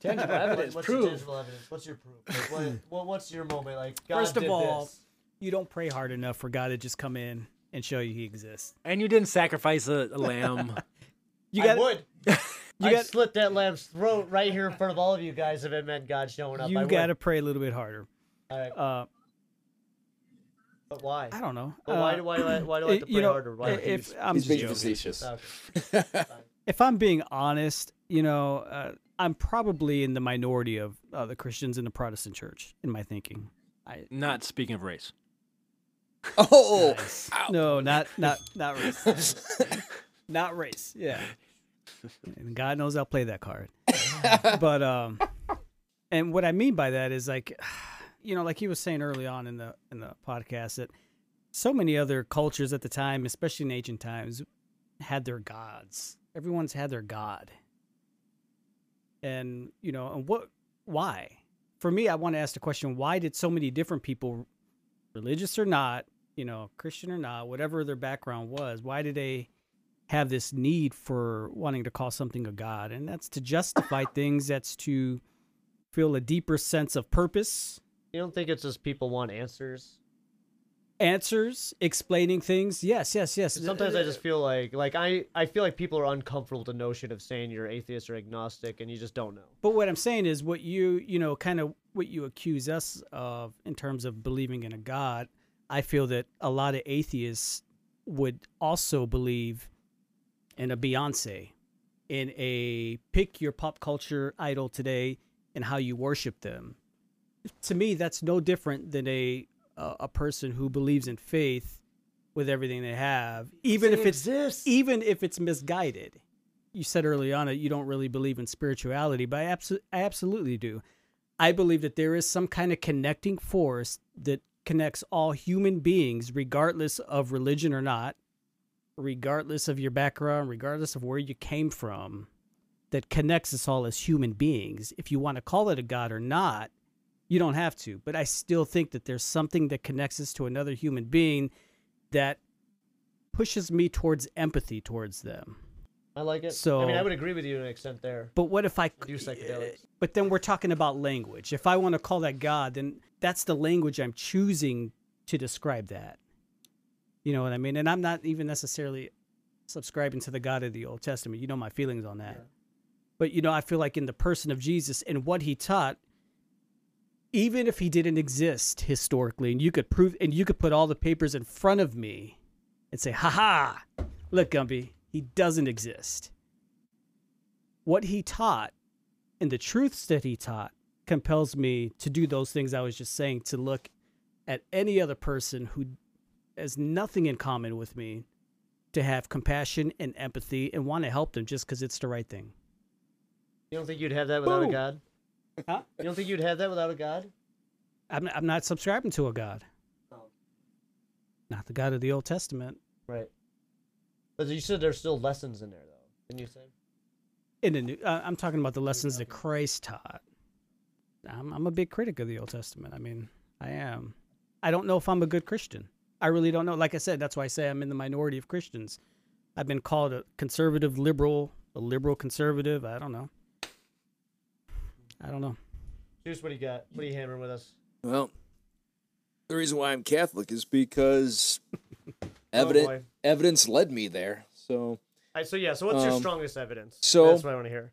Tangible evidence, What's proof. your tangible evidence? What's your proof? Like, what, what, what's your moment? Like, God First of all, this. You don't pray hard enough for God to just come in and show you He exists. And you didn't sacrifice a, a lamb. You I got would. You I'd got slit that lamb's throat right here in front of all of you guys if it meant God showing up. You got to pray a little bit harder. All right, Uh, but why? I don't know. But why Uh, do why do I, why do I have to pray you know, harder? Why if I'm He's being joking. facetious. Okay. if I'm being honest, you know, uh, I'm probably in the minority of uh, the Christians in the Protestant church in my thinking. I Not speaking of race. Oh, no, not not not race, not race. Yeah, and God knows I'll play that card. but um, and what I mean by that is like, you know, like he was saying early on in the in the podcast that so many other cultures at the time, especially in ancient times, had their gods. Everyone's had their god. And, you know, and what why? For me, I want to ask the question, why did so many different people religious or not, you know, Christian or not, whatever their background was, why did they have this need for wanting to call something a god? And that's to justify things, that's to feel a deeper sense of purpose You don't think it's just people want answers? answers, explaining things. Yes, yes, yes. Sometimes I just feel like like I I feel like people are uncomfortable with the notion of saying you're atheist or agnostic and you just don't know. But what I'm saying is what you, you know, kind of what you accuse us of in terms of believing in a God, I feel that a lot of atheists would also believe in a Beyonce, in a pick your pop culture idol today and how you worship them. To me, that's no different than a a, a person who believes in faith with everything they have, even if it's even if it's misguided. You said early on that you don't really believe in spirituality, but I, abso- I absolutely do. I believe that there is some kind of connecting force that connects all human beings, regardless of religion or not, regardless of your background, regardless of where you came from, that connects us all as human beings. If you want to call it a God or not, you don't have to. But I still think that there's something that connects us to another human being that pushes me towards empathy towards them. I like it. So I mean, I would agree with you to an extent there. But what if I Do psychedelics. Eh, but then we're talking about language. If I want to call that God, then that's the language I'm choosing to describe that. You know what I mean? And I'm not even necessarily subscribing to the God of the Old Testament. You know my feelings on that. But you know, I feel like in the person of Jesus and what he taught, even if he didn't exist historically, and you could prove and you could put all the papers in front of me and say, ha ha, look, Gumby, he doesn't exist. What he taught and the truths that he taught compels me to do those things I was just saying to look at any other person who has nothing in common with me to have compassion and empathy and want to help them just because it's the right thing. You don't think you'd have that without Boom. a God? Huh? You don't think you'd have that without a God? I'm, I'm not subscribing to a God, Oh. not the God of the Old Testament. Right. But you said there's still lessons in there, though. Didn't you say? In the new, uh, I'm talking about the lessons that Christ taught. I'm, I'm a big critic of the Old Testament. I mean, I am. I don't know if I'm a good Christian. I really don't know. Like I said, that's why I say I'm in the minority of Christians. I've been called a conservative liberal, a liberal conservative. I don't know. I don't know. Here's what he got? What are you hammering with us? Well, the reason why I'm Catholic is because Oh, evident boy. evidence led me there. So All right, so yeah, so what's your Um, strongest evidence? so- that's what I want to hear.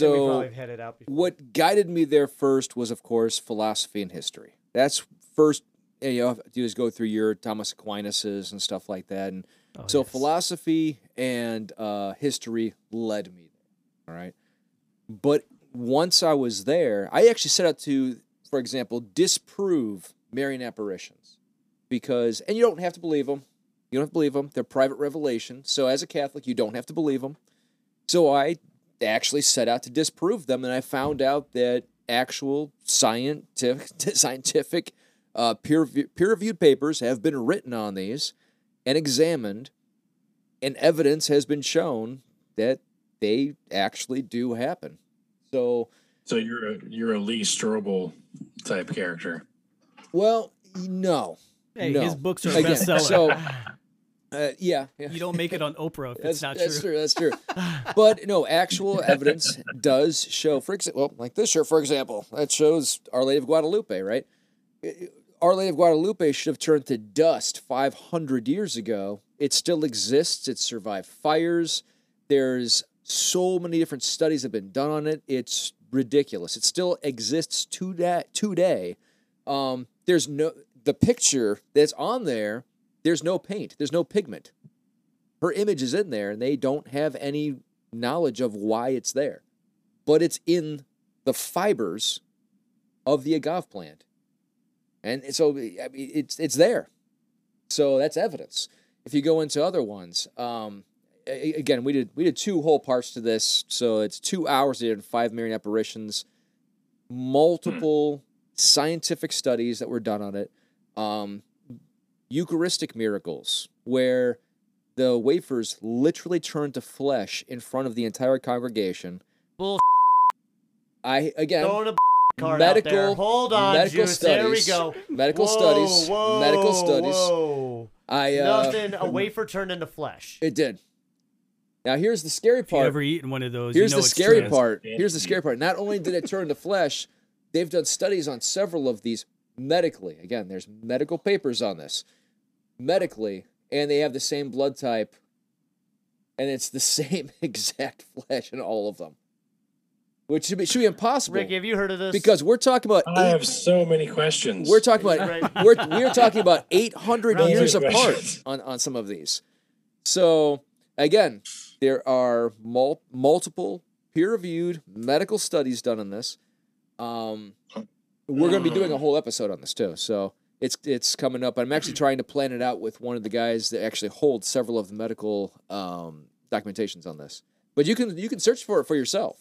And we so probably had it out what guided me there first was of course philosophy and history. That's first and you have to do is go through your Thomas Aquinas's and stuff like that. And Oh, so yes. philosophy and uh, history led me there. All right. But once I was there, I actually set out to, for example, disprove Marian apparitions because, and you don't have to believe them. You don't have to believe them. They're private revelation. So as a Catholic, you don't have to believe them. So I actually set out to disprove them, and I found out that actual scientific, scientific uh, peer peer reviewed papers have been written on these and examined, and evidence has been shown that they actually do happen. So, So you're a you're a Lee Strobel type character. well, no, Hey, no. his books are a Again, bestseller. so uh, yeah, yeah. you don't make it on Oprah if That's, it's not that's true. true. That's true. but no, actual evidence does show. For example, well, like this shirt, for example, that shows Our Lady of Guadalupe, right? Our Lady of Guadalupe should have turned to dust 500 years ago. It still exists. It survived fires. There's so many different studies have been done on it. It's ridiculous. It still exists today. Today, um, there's no the picture that's on there. There's no paint. There's no pigment her image is in there and they don't have any knowledge of why it's there but it's in the fibers of the agave plant and so I mean, it's it's there. So that's evidence. If you go into other ones um, again we did we did two whole parts to this. So it's two hours in five million apparitions multiple scientific studies that were done on it um, eucharistic miracles where the wafers literally turned to flesh in front of the entire congregation. Bull I again throwing a card out there. medical Hold on, medical Juice. There we studies, go. medical Whoa, studies, whoa, medical studies. Whoa. I uh, Nothing. A wafer turned into flesh. It did. Now here's the scary If you part. ever eaten one of those, Here's you know the scary true. part. Here's the scary part. Not only did it turn to flesh, they've done studies on several of these medically. Again, there's medical papers on this. Medically, and they have the same blood type and it's the same exact flesh in all of them. Which should be should be impossible. Ricky, have you heard of this? because we're talking about I eight, have so many questions. we're talking about Right. we're we're talking about 800 Round years apart questions. on on some of these. So again, there are mul- multiple peer-reviewed medical studies done on this. Um, we're going to be doing a whole episode on this too. So it's it's coming up. I'm actually trying to plan it out with one of the guys that actually holds several of the medical um, documentations on this. But you can you can search for it for yourself.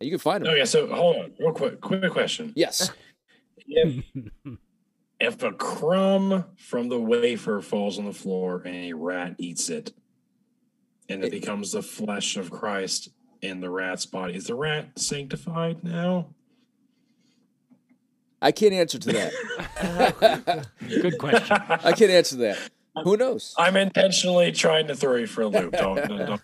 You can find them. Oh yeah. so hold on, real quick, quick question. Yes. If if a crumb from the wafer falls on the floor and a rat eats it, and it It- becomes the flesh of Christ in the rat's body, is the rat sanctified now? I can't answer to that. Good question. I can't answer that. Who knows? I'm intentionally trying to throw you for a loop. Don't, don't, don't, don't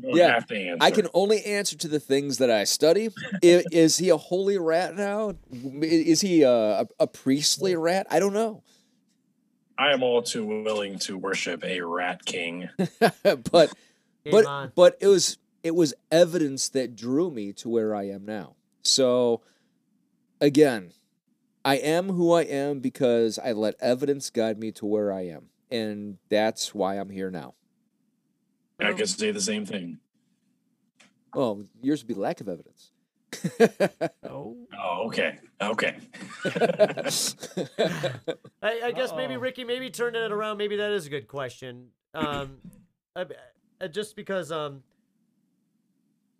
Yeah, have to. I can only answer to the things that I study. I- Is, he a holy rat now? Is he a, a priestly rat? I don't know. I am all too willing to worship a rat king. but Game but on. but it was it was evidence that drew me to where I am now. So again, I am who I am because I let evidence guide me to where I am, and that's why I'm here now. I could say the same thing. Well, yours would be lack of evidence. Oh, Oh, okay, okay. I, I guess maybe Uh-oh. Ricky, maybe turning it around. Maybe that is a good question. Um, I, I- just because um,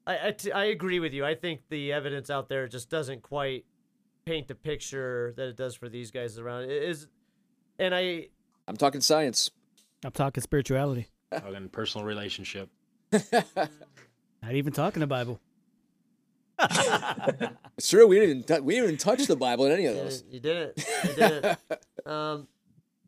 I I, t- I agree with you. I think the evidence out there just doesn't quite paint the picture that it does for these guys around. It is, and I I'm talking science. I'm talking spirituality. Talking personal relationship. Not even talking the Bible. It's true. We didn't even tou- we didn't even touch the Bible in any of You those. you did it. You did it. Um,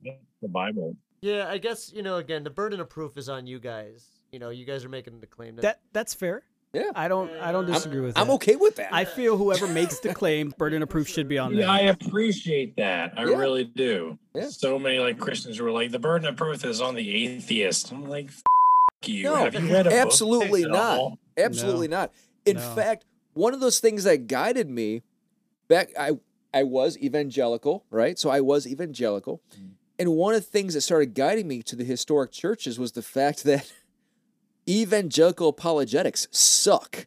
The Bible. yeah, I guess you know. Again, the burden of proof is on you guys. You know, you guys are making the claim that, That that's fair. Yeah, I don't I don't disagree with that. I'm okay with that. I feel whoever makes the claim, burden of proof should be on Yeah, them. I appreciate that. I Yeah. really do. Yeah. So many like Christians were like, the burden of proof is on the atheist. I'm like, F- you. No, Have you read a book absolutely at not. all? Absolutely not. In No. fact, one of those things that guided me back I I was evangelical, right? So I was evangelical. Mm. And one of the things that started guiding me to the historic churches was the fact that evangelical apologetics suck.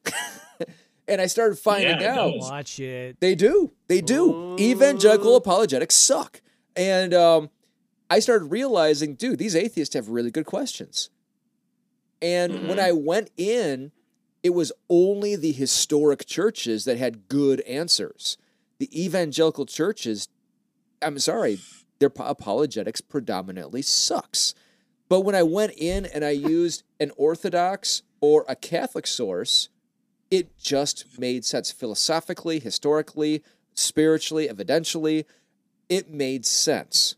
and I started finding Yeah, out does. Watch it. they do. They do. Evangelical apologetics suck. And um, I started realizing, dude, these atheists have really good questions. And when I went in, it was only the historic churches that had good answers. The evangelical churches, I'm sorry, their apologetics predominantly sucks. But when I went in and I used an Orthodox or a Catholic source, it just made sense philosophically, historically, spiritually, evidentially. It made sense.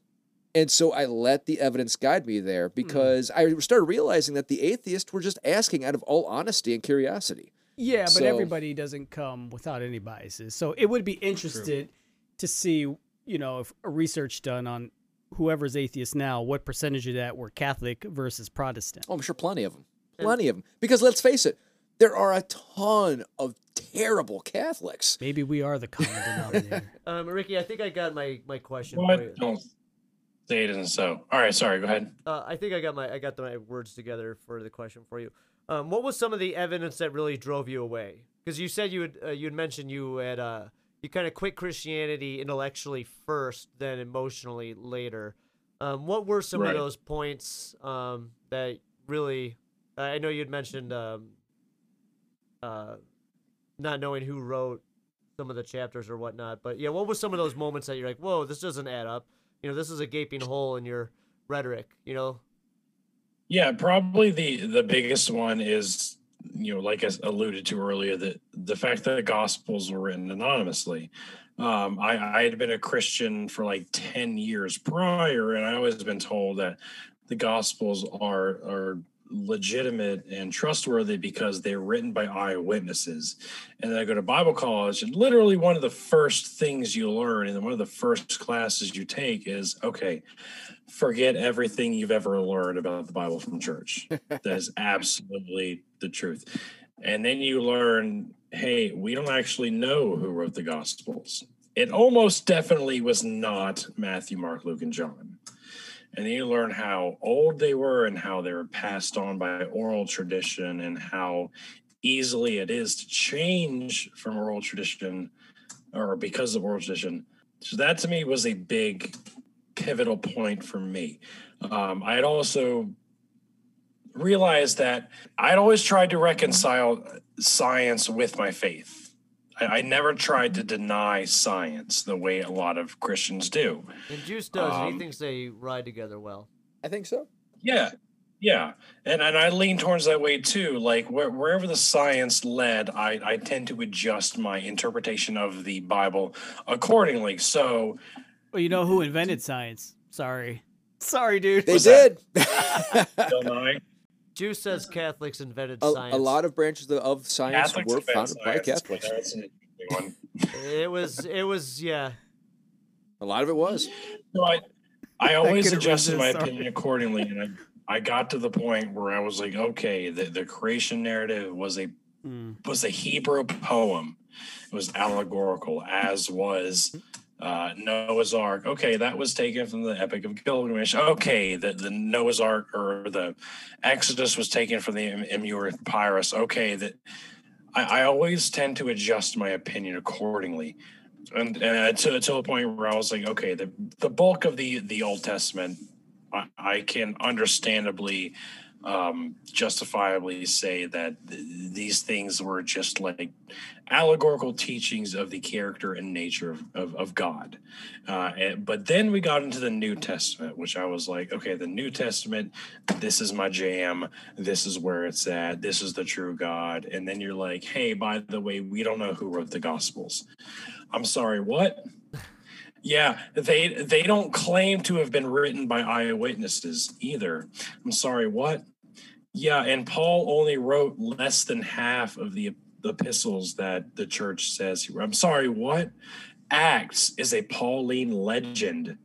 And so I let the evidence guide me there hmm. because I started realizing that the atheists were just asking out of all honesty and curiosity. Yeah, but So- everybody doesn't come without any biases. So it would be interested to see, you know, if a research done on whoever's atheist now, what percentage of that were Catholic versus Protestant. Oh, I'm sure plenty of them. Plenty of them. Because let's face it, there are a ton of terrible Catholics. Maybe we are the common denominator. Um, Ricky, I think I got my my question What? Don't say it isn't so. All right, sorry. Go ahead. Uh, I think I got my I got the, my words together for the question for you. Um, what was some of the evidence that really drove you away? Because you said you had uh, you had mentioned you had uh, you kind of quit Christianity intellectually first, then emotionally later. Um, what were some Right. of those points um, that really? I know you'd mentioned um, uh, not knowing who wrote some of the chapters or whatnot, but yeah, what were some of those moments that you're like, whoa, this doesn't add up? You know, this is a gaping hole in your rhetoric. You know, Yeah, probably the the biggest one is you know, like I alluded to earlier, that the fact that the Gospels were written anonymously. Um, I, I had been a Christian for like ten years prior, and I always been told that the Gospels are are legitimate and trustworthy because they're written by eyewitnesses. And then I go to Bible college, and literally one of the first things you learn, and one of the first classes you take is okay, forget everything you've ever learned about the Bible from church. that is absolutely the truth. And then you learn, hey, we don't actually know who wrote the Gospels. It almost definitely was not Matthew, Mark, Luke, and John. And then you learn how old they were and how they were passed on by oral tradition and how easily it is to change from oral tradition or because of oral tradition. So that to me was a big pivotal point for me. Um, I had also realized that I'd always tried to reconcile science with my faith. I, I never tried to deny science the way a lot of Christians do. and Juice does. and he Um, thinks they ride together well. I think so. Yeah, yeah, and and I lean towards that way too. Like where, wherever the science led, I I tend to adjust my interpretation of the Bible accordingly. So well, you know who invented science? Sorry. Sorry, dude. They Was did. Bill Nye, Juice says Catholics invented a, science. a lot of branches of, of science Catholics were invent founded by Catholics. That's an. It was. It was. Yeah. A lot of it was. So I, I always couldn't adjusted my sorry. opinion accordingly, and I, I got to the point where I was like, okay, the, the creation narrative was a Mm. was a Hebrew poem. It was allegorical, as was uh, Noah's Ark. Okay, that was taken from the Epic of Gilgamesh. Okay, the, the Noah's Ark or the Exodus was taken from the Im- Papyrus. Okay, that I, I always tend to adjust my opinion accordingly. And uh, to, to a point where I was like, okay, the, the bulk of the, the Old Testament, I, I can understandably um, justifiably say that th- these things were just like allegorical teachings of the character and nature of, of, of God. Uh, and, but then we got into the New Testament, which I was like, okay, the New Testament, this is my jam. This is where it's at. This is the true God. And then you're like, hey, by the way, we don't know who wrote the Gospels. I'm sorry, what? Yeah, they they don't claim to have been written by eyewitnesses either. I'm sorry, what? Yeah, and Paul only wrote less than half of the epistles that the church says he wrote. I'm sorry, what? Acts is a Pauline legend,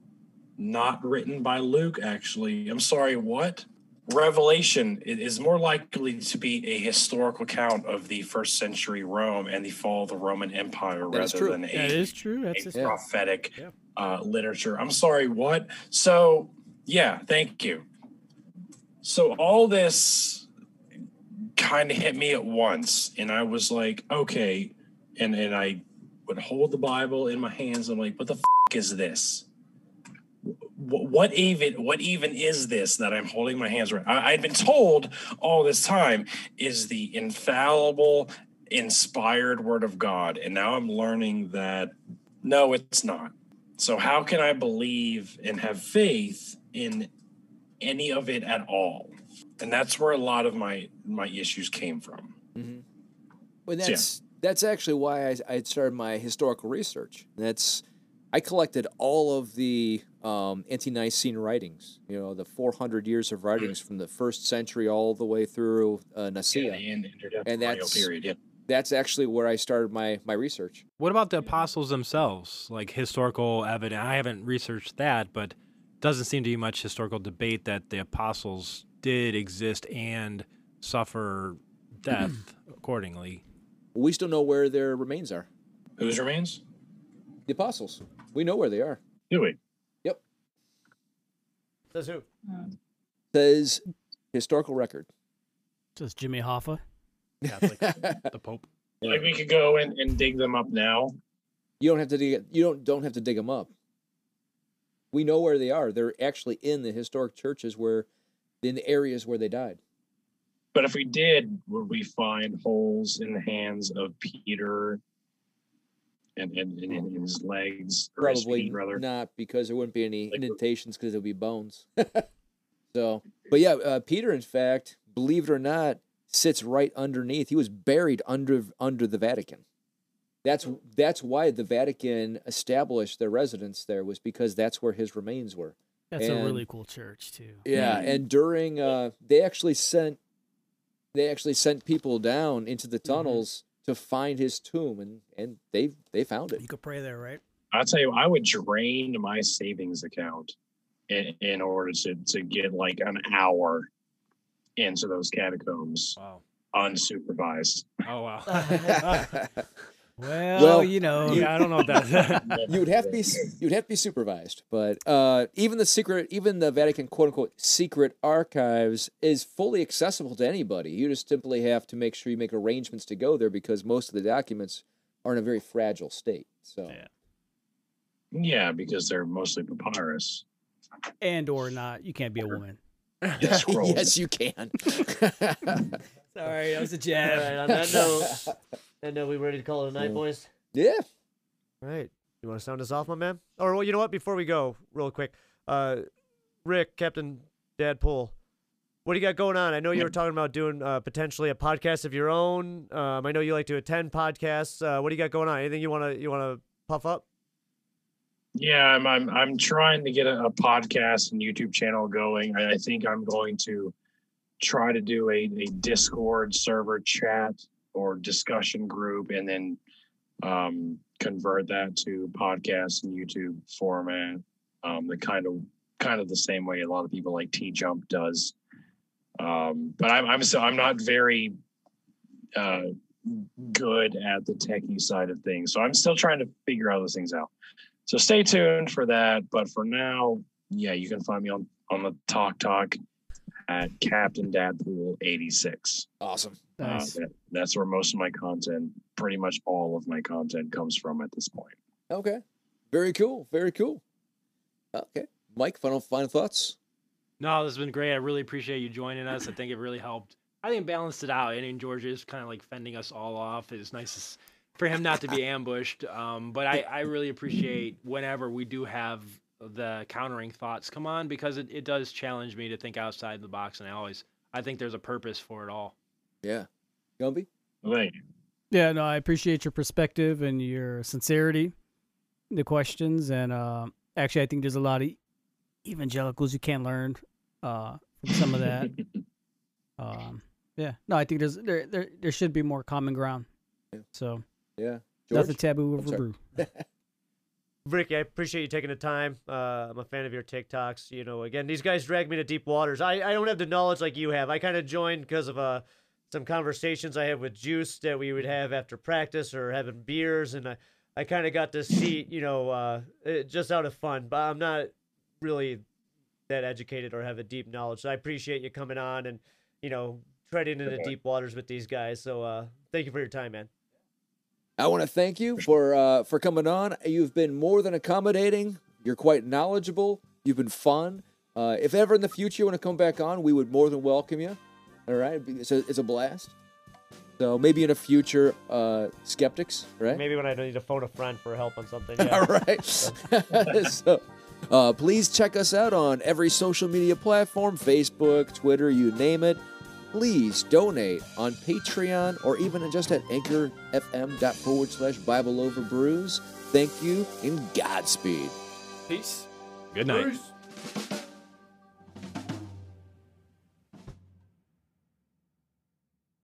not written by Luke, actually. I'm sorry, what? Revelation is more likely to be a historical account of the first century Rome and the fall of the Roman Empire That is rather true. than a That is true. That's a just, prophetic Yeah. uh, literature. I'm sorry, what? So, yeah, thank you. So, all this kind of hit me at once, and I was like, okay. And, and I would hold the Bible in my hands. I'm like, what the f- is this? What even what even is this that I'm holding my hands around? I, I'd been told all this time is the infallible, inspired word of God, and now I'm learning that no, it's not. So how can I believe and have faith in any of it at all? And that's where a lot of my my issues came from. Well, So, yeah. that's that's actually why I, I started my historical research. That's I collected all of the um, ante-Nicene writings. You know, the 400 years of writings from the first century all the way through uh, Nicaea. And, And that's- period. Yeah. That's actually where I started my my research. What about the apostles themselves? Like historical evidence? I haven't researched that, but doesn't seem to be much historical debate that the apostles did exist and suffer death accordingly. We still know where their remains are. Whose remains? The apostles. We know where they are. Do we? Yep. Says who? Says historical record. just Jimmy Hoffa. Catholic, the Pope. Like we could go and, and dig them up now. You don't have to dig. You don't don't have to dig them up. We know where they are. They're actually in the historic churches where, in the areas where they died. But if we did, would we find holes in the hands of Peter and, and, and in his legs? Or his Probably feet, not because there wouldn't be any Like- indentations because it would be bones. so, but yeah, uh, Peter, in fact, believe it or not, sits right underneath. He was buried under under the Vatican. That's that's why the Vatican established their residence there was because that's where his remains were. That's a really cool church too. Yeah, and during uh, they actually sent they actually sent people down into the tunnels to find his tomb, and and they they found it. You could pray there, right? I'll tell you, I would drain my savings account in, in order to, to get like an hour into those catacombs Wow. unsupervised. Oh wow. Well, Well, you know, yeah, I don't know what that. you would have to be you'd have to be supervised, but uh, even the secret, even the Vatican quote unquote secret archives is fully accessible to anybody. You just simply have to make sure you make arrangements to go there because most of the documents are in a very fragile state. So Yeah. Yeah, because they're mostly papyrus. and or not, you can't be a woman. Yeah, scrolls. yes, you can. Sorry, that was a All jab. right, on that note, and uh, we ready to call it a night, Yeah. boys? yeah. All right. You want to sound us off, my man? Or well, you know what? Before we go, real quick, uh, Rick, Captain Dad Pool, what do you got going on? I know you were talking about doing uh, potentially a podcast of your own. Um, I know you like to attend podcasts. Uh, what do you got going on? Anything you wanna you wanna puff up? Yeah, I'm I'm I'm trying to get a, a podcast and YouTube channel going. I, I think I'm going to try to do a, a Discord server chat or discussion group and then um, convert that to podcast and YouTube format. Um, the kind of kind of the same way a lot of people like T Jump does. Um, but I'm I'm so I'm not very uh, good at the techie side of things, so I'm still trying to figure all those things out. So stay tuned for that. But for now, yeah, you can find me on on the TikTok at Captain Dadpool eighty six. Awesome. Nice. that, that's where most of my content, pretty much all of my content, comes from at this point. Okay. Very cool. Very cool. Okay. Mike, final final thoughts? No, this has been great. I really appreciate you joining us. I think it really helped. I think it balanced it out. And in Georgia is kind of like fending us all off. It's nice for him not to be ambushed. Um, but I, I really appreciate whenever we do have the countering thoughts come on because it, it does challenge me to think outside the box. And I always, I think there's a purpose for it all. Yeah. Gumby? Thank you. Yeah, no, I appreciate your perspective and your sincerity, the questions, and uh, actually, I think there's a lot of evangelicals you can learn uh, from some of that. um, yeah, no, I think there's there there there should be more common ground. Yeah. So Yeah. nothing George? taboo I'm over brew. Ricky, I appreciate you taking the time. Uh, I'm a fan of your TikToks. You know, again, these guys drag me to deep waters. I, I don't have the knowledge like you have. I kind of joined because of uh, some conversations I had with Juice that we would have after practice or having beers, and I, I kind of got to see, you know, uh, it, just out of fun. But I'm not really that educated or have a deep knowledge. So I appreciate you coming on and, you know, treading into deep waters with these guys. So uh, thank you for your time, man. I want to thank you for uh, for coming on. You've been more than accommodating. You're quite knowledgeable. You've been fun. Uh, if ever in the future you want to come back on, we would more than welcome you. All right, it's a, it's a blast. So maybe in a future, uh, skeptics, right? Maybe when I need to phone a friend for help on something. All Yeah. right. so, uh, please check us out on every social media platform Facebook, Twitter, you name it. Please donate on Patreon or even just at anchorfm forward slash Bible over brews. Thank you and Godspeed. Peace. Good night. Bruce.